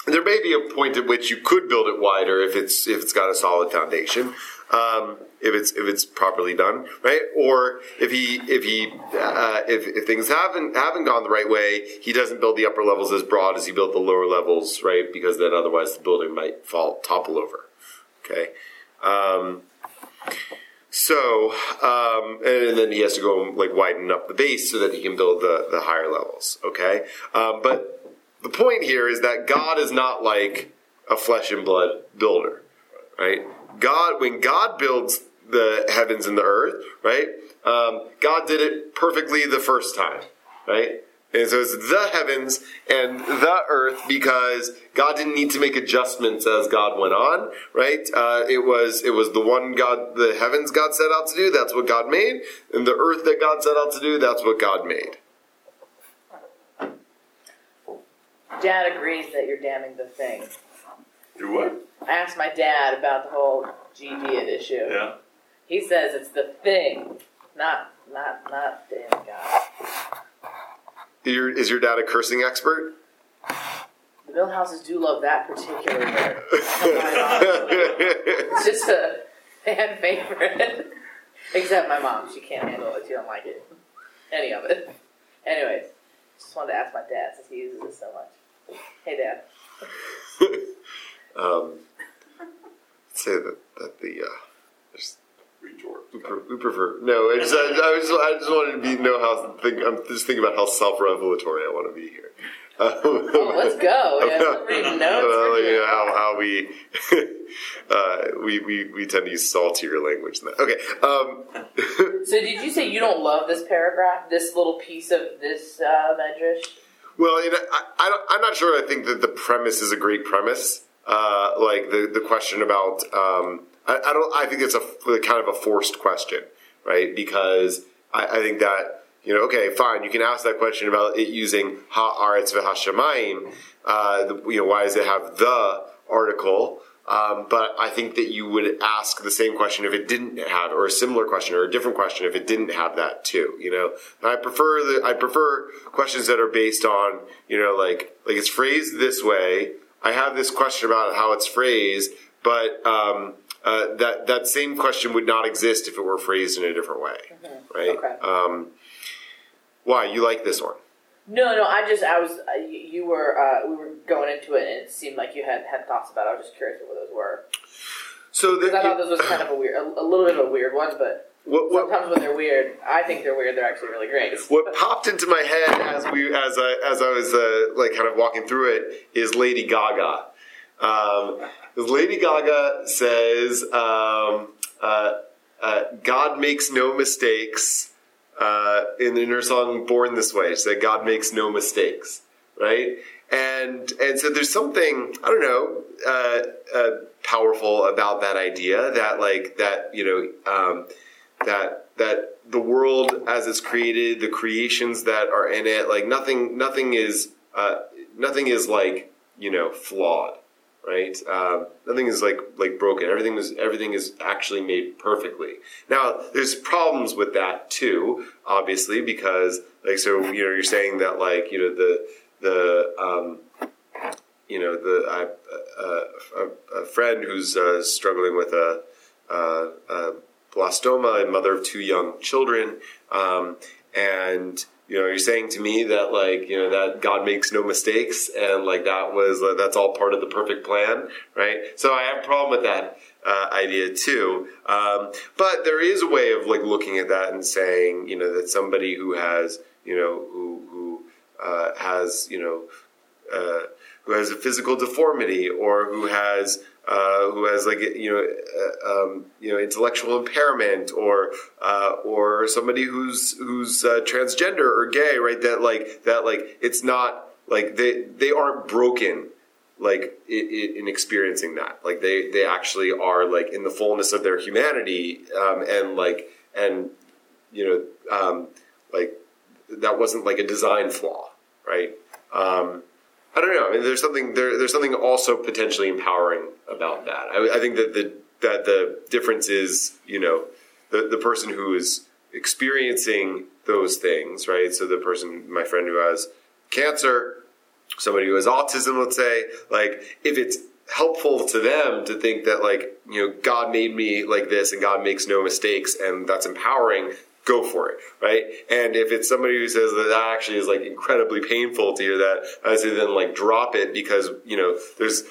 there may be a point at which you could build it wider if it's if it's got a solid foundation, um, if it's if it's properly done, right? Or if he if he uh, if, if things haven't haven't gone the right way, he doesn't build the upper levels as broad as he built the lower levels, right? Because then otherwise the building might fall topple over. Okay. Um, so, um, and then he has to go like widen up the base so that he can build the, the higher levels. Okay, um, but the point here is that God is not like a flesh and blood builder, right? God, when God builds the heavens and the earth, right? Um, God did it perfectly the first time, right? And so it's the heavens and the earth because God didn't need to make adjustments as God went on, right? Uh, it was it was the one God, the heavens God set out to do. That's what God made, and the earth that God set out to do. That's what God made. Dad agrees that you're damning the thing. Do what? I asked my dad about the whole GD issue. Yeah. He says it's the thing, not not not damn God. Your, is your dad a cursing expert? The Millhouses do love that particular word. It's just a fan favorite. Except my mom, she can't handle it. She don't like it. Any of it. Anyways, just wanted to ask my dad since he uses it so much. Hey, Dad. um, say that that the uh, Retort. we, pre- we prefer no. I just I, I just I just wanted to be know how think I'm just thinking about how self revelatory I want to be here. Um, Oh, let's go. Yeah, about- notes. about, We're you know, how, how we, uh, we we we tend to use saltier language. Than that. Okay. Um, So did you say you don't love this paragraph, this little piece of this uh, midrash? Well, you know, I, I don't, I'm not sure. I think that the premise is a great premise. Uh, like the the question about, um, I, I don't. I think it's a kind of a forced question, right? Because I, I think that you know, okay, fine, you can ask that question about it using haaretz v'hashamayim. Uh, you know, why does it have the article? Um, but I think that you would ask the same question if it didn't have, or a similar question, or a different question if it didn't have that too. You know, I prefer the I prefer questions that are based on you know like like it's phrased this way. I have this question about how it's phrased, but um, uh, that that same question would not exist if it were phrased in a different way, right? Okay. Um, why you like this one? No, no. I just I was uh, you, were uh, we were going into it, and it seemed like you had had thoughts about. it. I was just curious what those were So the, because I thought this was kind of a weird, a, a little bit of a weird one. But what, what, sometimes when they're weird, I think they're weird. They're actually really great. what popped into my head as we as I as I was uh, like kind of walking through it is Lady Gaga. Um, 'cause Lady Gaga says, um, uh, uh, "God makes no mistakes." Uh, in, in her song "Born This Way," she said, "God makes no mistakes." Right, and and so there's something I don't know uh, uh, powerful about that idea that like that you know um, that that the world as it's created, the creations that are in it, like nothing, nothing is, uh, nothing is like you know flawed, right? Um, nothing is like like broken. Everything is everything is actually made perfectly. Now, there's problems with that too, obviously, because like so you know you're saying that like you know the the um, you know the I, uh, a, a friend who's uh, struggling with a, uh, a blastoma, a mother of two young children, um, and you know you're saying to me that like you know that God makes no mistakes, and like that was uh, that's all part of the perfect plan, right? So I have a problem with that uh, idea too. Um, but there is a way of like looking at that and saying you know that somebody who has you know who who uh, has you know uh, who has a physical deformity or who has uh, who has like you know uh, um, you know intellectual impairment or uh, or somebody who's who's uh, transgender or gay right? That like that like it's not like they they aren't broken like in, in experiencing that. Like they they actually are like in the fullness of their humanity um, and like and you know um, like that wasn't like a design flaw right? Um, I don't know. I mean, there's something there, there's something also potentially empowering about that. I, I think that the that the difference is, you know, the the person who is experiencing those things, right? So the person, my friend who has cancer, somebody who has autism, let's say, like if it's helpful to them to think that like you know God made me like this and God makes no mistakes and that's empowering go for it, right? And if it's somebody who says that that actually is like incredibly painful to hear that, I say then like drop it because you know there's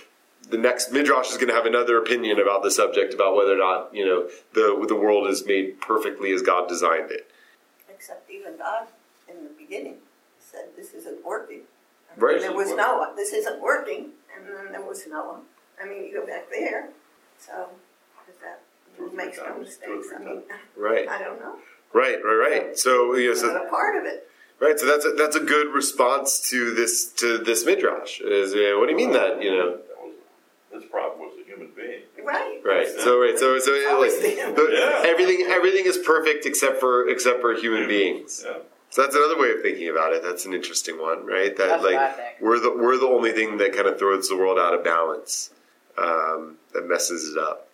the next midrash is going to have another opinion about the subject about whether or not you know the the world is made perfectly as God designed it. Except even God in the beginning said this isn't working. Right. There was Noah. This isn't working, and then there was Noah. I mean, you go back there. So that Two or three makes no mistakes? Two or three I mean, Right, I don't know. Right, right, right. So you know, so Not a part of it. Right, so that's a, that's a good response to this to this midrash. Is uh, what do you mean that you know? This problem was a human being. Right. Right. So right. So so like the, Yeah. everything everything is perfect except for except for human beings. Yeah. So that's another way of thinking about it. That's an interesting one, right? That That's like we're the we're the only thing that kind of throws the world out of balance, um, that messes it up.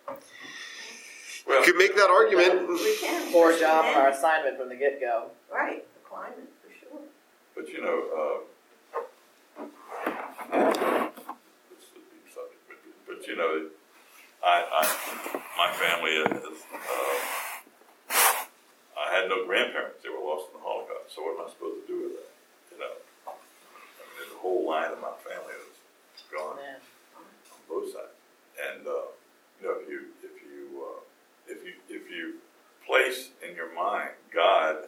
Well, You could make that argument. We can. Poor job on our assignment from the get go. Right. The climate, for sure. But you know, uh, it's a deep subject, but, but you know, I, I my family is, uh, I had no grandparents; they were lost in the Holocaust. So what am I supposed to do with that? You know, I mean, there's a whole line of my family that's gone Man. on both sides. And uh, you know, if you if you uh, if you if you place in your mind God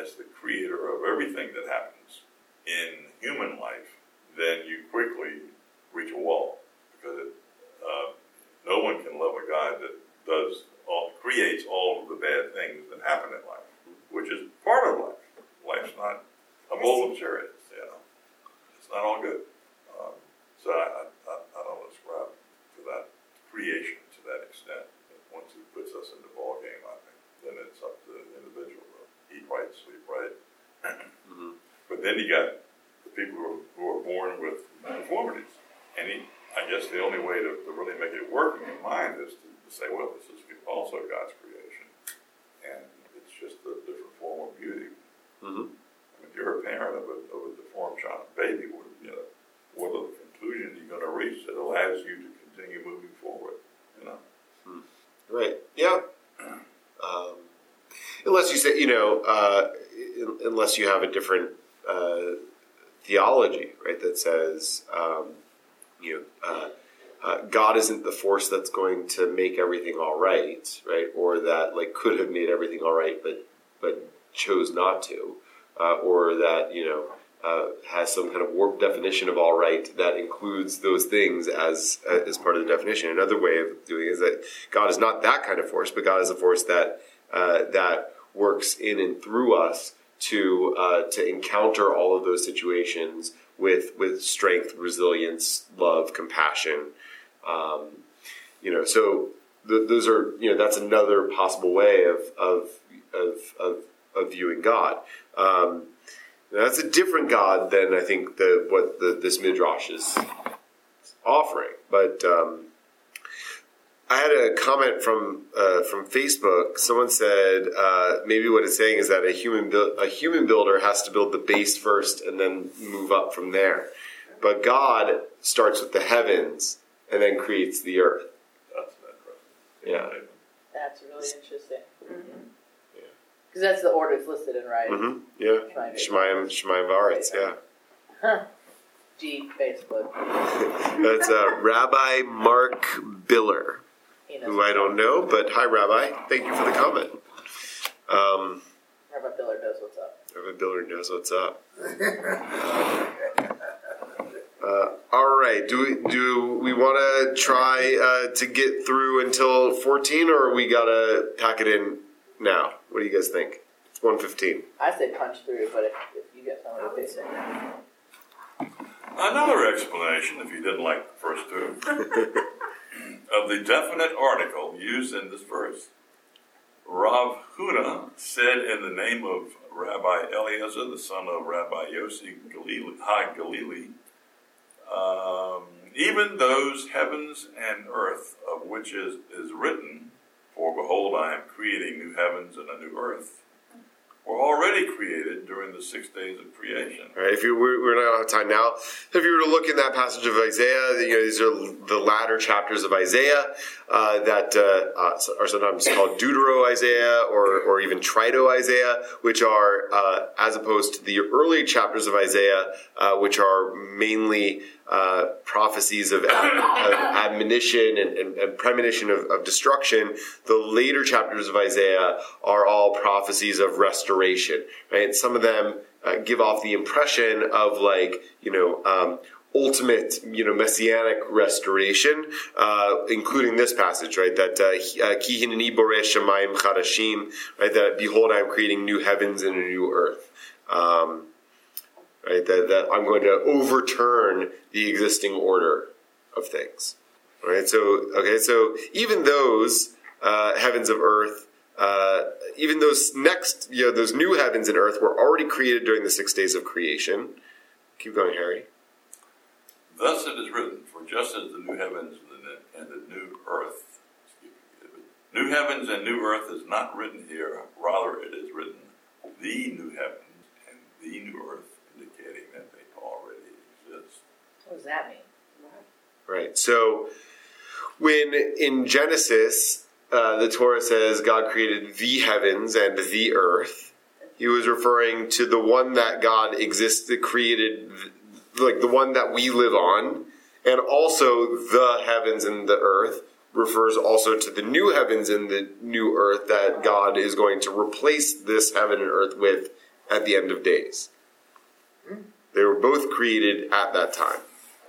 as the creator of everything that happens in human life, then you quickly reach a wall because it, uh, no one can love a God that does all creates all of the bad things that happen in life, which is part of life. Life's not a bowl of chariots, you know. It's not all good. Um, so I, I, I don't ascribe to that creation to that extent. Puts us in the ball game, I think then it's up to the individual to eat right, sleep right. But then you got the people who are, who are born with deformities, and he, I guess the only way to, to really make it work in your mind is to, to say, well, this is also God's creation, and it's just a different form of beauty. Mhm. I mean, if you're a parent of a, of a deformed child, baby, what, you know, what are the conclusions you're going to reach that allows you to continue moving forward? Right. Yeah. Um, unless you say, you know, uh, un- unless you have a different uh, theology, right, that says, um, you know, uh, uh, God isn't the force that's going to make everything all right, right, or that like could have made everything all right, but but chose not to, uh, or that you know. Uh, has some kind of warped definition of all right that includes those things as as part of the definition. Another way of doing it is that God is not that kind of force, but God is a force that uh, that works in and through us to uh, to encounter all of those situations with with strength, resilience, love, compassion. Um, you know, so th- those are you know that's another possible way of of of of, of viewing God. Um, that's a different God than I think the what the, this midrash is offering. But um, I had a comment from uh, from Facebook. Someone said uh, maybe what it's saying is that a human buil- a human builder has to build the base first and then move up from there. But God starts with the heavens and then creates the earth. That's. Yeah. That's really interesting. Mm-hmm. Because that's the order it's listed in, right? hmm Yeah. Shemayim Shemayim Varetz. Yeah. G Facebook. That's uh, Rabbi Mark Biller, who I don't know, but hi, Rabbi. Thank you for the comment. Um, Rabbi Biller knows what's up. Rabbi Biller knows what's up. Uh, all right. Do we do we want to try uh, to get through until fourteen, or we gotta pack it in now? What do you guys think? It's one fifteen. I say punch through, but if, if you get someone to fix it. Another explanation, if you didn't like the first two, of the definite article used in this verse. Rav Huna said in the name of Rabbi Eliezer, the son of Rabbi Yossi Galili, Ha Galili, um, even those heavens and earth of which is, is written, For behold, I am creating new heavens and a new earth, were already created during the six days of creation. All right. If you we're, we're not out of time now. If you were to look in that passage of Isaiah, you know these are the latter chapters of Isaiah uh, that uh, uh, are sometimes called Deutero Isaiah or or even Trito Isaiah, which are uh, as opposed to the early chapters of Isaiah, uh, which are mainly uh, prophecies of, of admonition and, and, and premonition of, of destruction. The later chapters of Isaiah are all prophecies of restoration. Right? Some of them uh, give off the impression of like you know. Um, ultimate, you know, messianic restoration, uh, including this passage, right? That uh, ki hineni shamayim chadashim, right? That behold, I am creating new heavens and a new earth. Um, right? That, that I'm going to overturn the existing order of things. Right? So, okay, so even those uh, heavens of earth, uh, even those next, you know, those new heavens and earth were already created during the six days of creation. Keep going, Harry. Thus it is written, for just as the new heavens and the, new earth, new heavens and new earth is not written here, rather it is written, the new heavens and the new earth, indicating that they already exist. What does that mean? Right. So when in Genesis, uh, the Torah says God created the heavens and the earth, he was referring to the one that God existed, created, like the one that we live on, and also the heavens and the earth refers also to the new heavens and the new earth that God is going to replace this heaven and earth with at the end of days. They were both created at that time.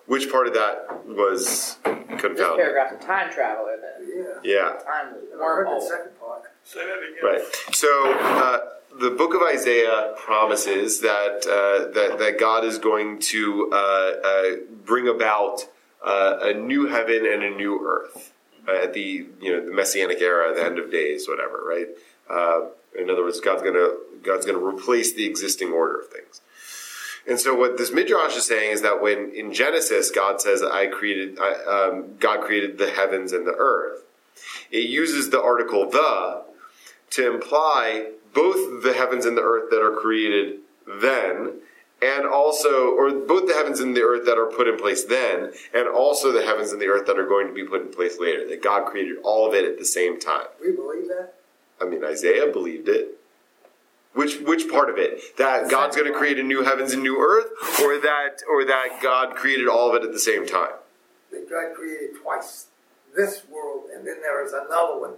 Which part of that was This confounded? paragraph's a time traveler then. Yeah. Yeah, Time loop. I heard the Wormhole. second part. Say that again. right. So uh, the book of Isaiah promises that uh, that that God is going to uh, uh, bring about uh, a new heaven and a new earth uh, at the you know the messianic era, the end of days, whatever. Right. Uh, in other words, God's gonna God's gonna replace the existing order of things. And so, what this midrash is saying is that when in Genesis God says, "I created," I, um, God created the heavens and the earth, it uses the article "the" to imply both the heavens and the earth that are created then, and also, or both the heavens and the earth that are put in place then, and also the heavens and the earth that are going to be put in place later. That God created all of it at the same time. We believe that? I mean, Isaiah believed it. Which which part of it? That God's going to create a new heavens and new earth, or that or that God created all of it at the same time? That God created twice this world, and then there is another one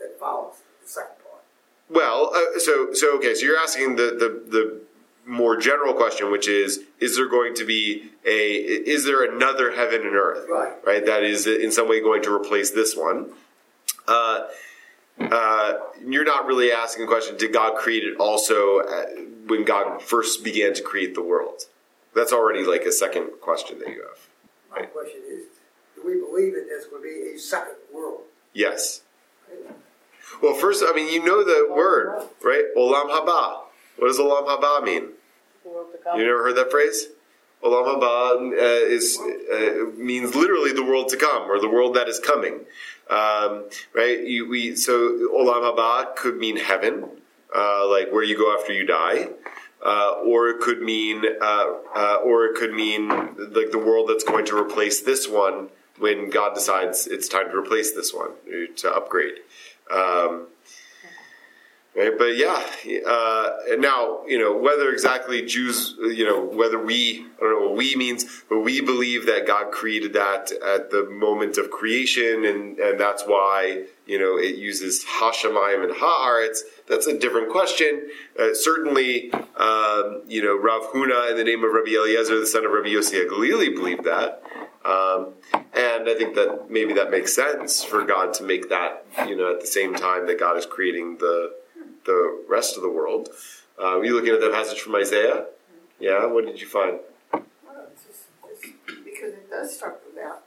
that follows the second part. Well, uh, so so okay, so you're asking the, the the more general question, which is: Is there going to be a? Is there another heaven and earth? Right. Right. That is in some way going to replace this one. Uh, uh, you're not really asking the question: Did God create it also uh, when God first began to create the world? That's already like a second question that you have. My question is, do we believe that this going to be a second world? Yes. Well, first, I mean, you know the word, right? Olam haba. What does olam haba mean? The world to come. You never heard that phrase? Olam haba uh, is uh, means literally the world to come or the world that is coming, um, right? You, we so olam haba could mean heaven, uh, like where you go after you die, uh, or it could mean, uh, uh, or it could mean like the world that's going to replace this one when God decides it's time to replace this one to upgrade. Um, Right, but yeah, uh, and now you know whether exactly Jews, you know whether we, I don't know what we means, but we believe that God created that at the moment of creation, and and that's why you know it uses Hashemayim and Haaretz. That's a different question. Uh, certainly, um, you know Rav Huna in the name of Rabbi Eliezer, the son of Rabbi Yossi Galili, believed that. Um, and I think that maybe that makes sense for God to make that, you know, at the same time that God is creating the the rest of the world. Uh, were you looking at that passage from Isaiah? Yeah. What did you find? Well, just because it does talk about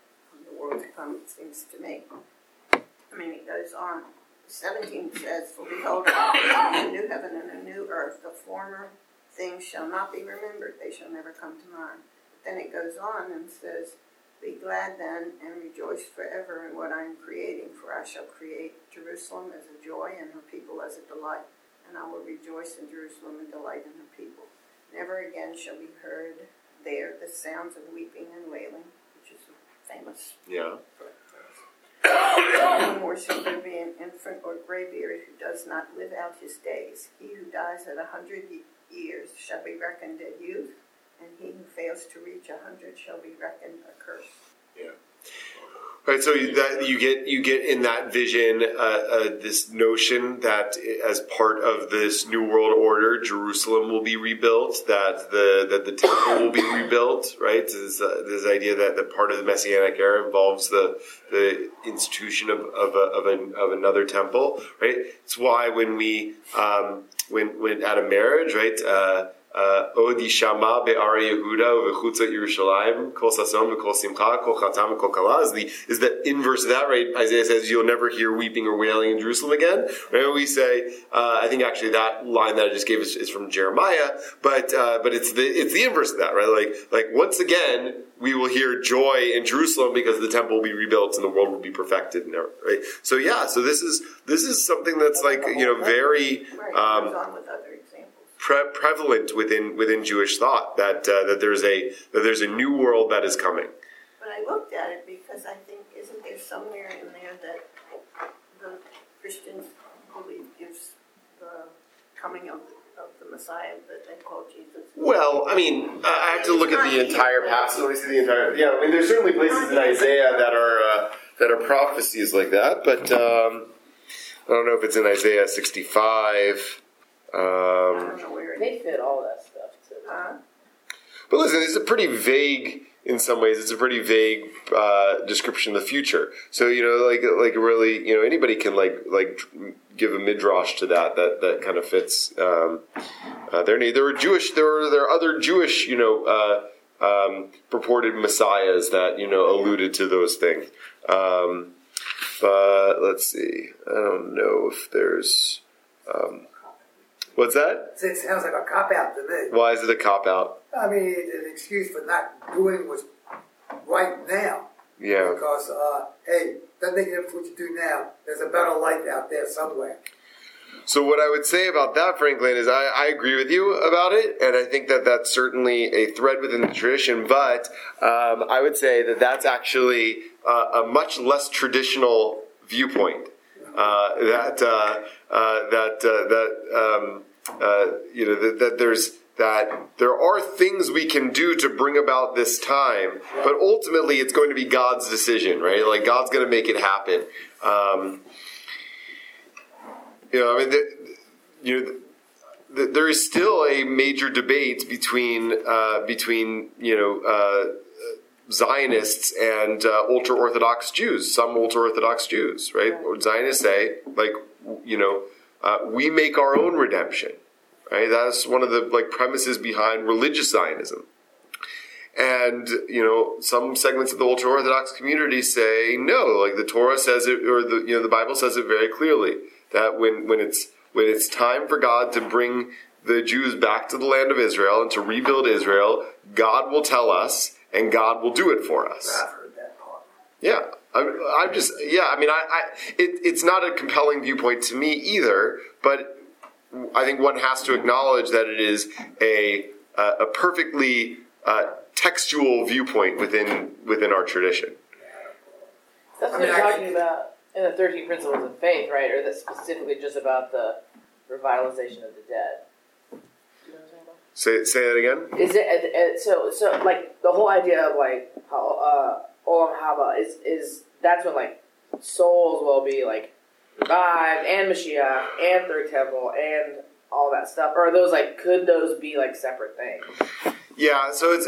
the world to come, it seems to me. I mean, it goes on. 17 says, For behold, a new heaven and a new earth. The former things shall not be remembered, they shall never come to mind. But then it goes on and says, Be glad then and rejoice forever in what I am creating, for I shall create Jerusalem as a joy and her people as a delight. And I will rejoice in Jerusalem and delight in her people. Never again shall be heard there the sounds of weeping and wailing, which is famous Yeah. no more shall there be an infant or graybeard who does not live out his days. He who dies at a hundred years shall be reckoned a youth, and he who fails to reach a hundred shall be reckoned accursed. Yeah. Right, so that you get you get in that vision uh, uh, this notion that as part of this new world order, Jerusalem will be rebuilt, that the that the temple will be rebuilt. Right, this, uh, this idea that the part of the messianic era involves the the institution of of, a, of, an, of another temple. Right, it's why when we um, when when at a marriage, right. Uh, Be'ara Yehuda V'chutza Yerushalayim Kol Sasom V'Kol Simcha Kol Chatan Kol Kala is the inverse of that right? Isaiah says you'll never hear weeping or wailing in Jerusalem again. Right? We say uh, I think actually that line that I just gave is, is from Jeremiah, but uh, but it's the it's the inverse of that, right? Like like once again we will hear joy in Jerusalem because the temple will be rebuilt and the world will be perfected and right? So yeah, so this is this is something that's like you know very. Um, pre- prevalent within within Jewish thought that uh, that there's a that there's a new world that is coming. But I looked at it because I think, isn't there somewhere in there that the Christians believe gives the coming of, of the Messiah that they call Jesus? Well, I mean, I I have to look at the entire passage. Let me see the entire. Yeah, I mean, there's certainly places in Isaiah that are uh, that are prophecies like that, but um, I don't know if it's in Isaiah 65. Um, don't know where it They fit all that stuff too. Huh? But listen, it's a pretty vague, in some ways, it's a pretty vague uh, description of the future. So you know, like like really, you know, anybody can like like give a midrash to that that that kind of fits. Um, uh, there, there were Jewish, there were there are other Jewish, you know, uh, um, purported messiahs that you know alluded to those things. Um, but let's see, I don't know if there's. Um, what's that? It sounds like a cop out to me. Why is it a cop out? I mean, it's an excuse for not doing what's right now. Yeah. Because, uh, hey, doesn't make a difference what you do now. There's a better life out there somewhere. So what I would say about that, Franklin, is I, I agree with you about it, and I think that that's certainly a thread within the tradition. But um, I would say that that's actually uh, a much less traditional viewpoint. Uh, that uh, uh, that that um, you know that, that there's that there are things we can do to bring about this time, but ultimately it's going to be God's decision, right? Like God's going to make it happen. Um, you know, I mean, the, you know, the, there is still a major debate between uh, between you know uh, Zionists and uh, ultra Orthodox Jews. Some ultra Orthodox Jews, right? Zionists say, like, you know, uh, we make our own redemption, right? That's one of the like premises behind religious Zionism. And you know, some segments of the ultra Orthodox community say no, like the Torah says it, or the you know the Bible says it very clearly that when when it's when it's time for God to bring the Jews back to the land of Israel and to rebuild Israel, God will tell us and God will do it for us. I've heard that part. Yeah, I'm, I'm just yeah. I mean, I, I it, it's not a compelling viewpoint to me either, but I think one has to acknowledge that it is a uh, a perfectly uh, textual viewpoint within within our tradition. That's I what mean, you're talking think- about in the 13 Principles of Faith, right? Or that's specifically just about the revitalization of the dead. Do you know what I'm saying about? Say say that again. Is it uh, uh, so? So like the whole idea of like how uh, Olam Haba is is that's when like souls will be like revived and Mashiach and third temple and all that stuff. Or are those like could those be like separate things? Yeah, so it's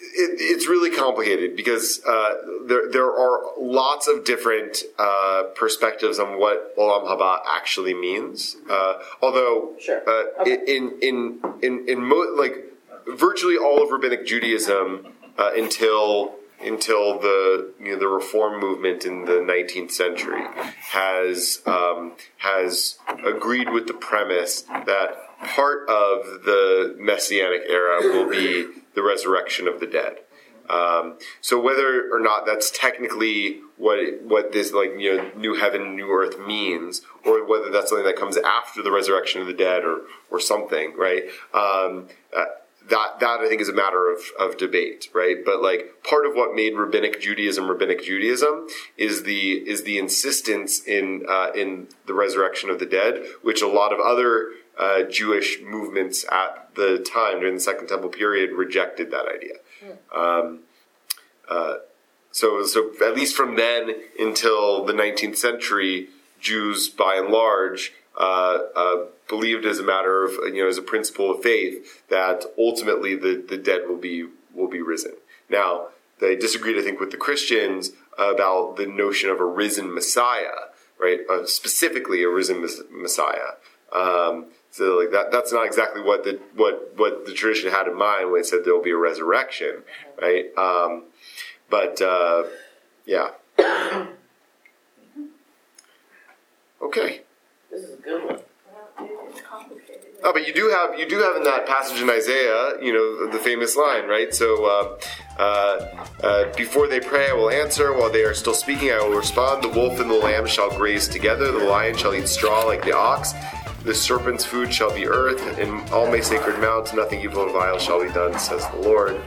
it, it's really complicated because uh, there there are lots of different uh, perspectives on what Olam Haba actually means. Uh, although, Sure. uh, Okay. in in in in mo- like virtually all of rabbinic Judaism uh, until until the you know, the Reform movement in the 19th century has um, has agreed with the premise that part of the messianic era will be the resurrection of the dead. Um, so whether or not that's technically what what this like you know new heaven new earth means, or whether that's something that comes after the resurrection of the dead, or or something, right? Um, uh, that that I think is a matter of, of debate, right? But like part of what made rabbinic Judaism rabbinic Judaism is the is the insistence in uh, in the resurrection of the dead, which a lot of other uh, Jewish movements at the time during the Second Temple period rejected that idea. Um, uh, so so at least from then until the 19th century, Jews by and large uh, uh, believed as a matter of you know as a principle of faith that ultimately the, the dead will be will be risen. Now they disagreed, I think, with the Christians about the notion of a risen Messiah, right? Uh, specifically, a risen mes- Messiah. Um, so like that that's not exactly what the what what the tradition had in mind when it said there will be a resurrection, right? Um, but uh, yeah. Okay. This is a good one. Well, it is complicated. Oh, but you do have you do have in that passage in Isaiah, you know, the famous line, right? So, uh, uh, uh, before they pray, I will answer. While they are still speaking, I will respond. The wolf and the lamb shall graze together. The lion shall eat straw like the ox. The serpent's food shall be earth. and all my sacred mounts, nothing evil or vile shall be done, says the Lord.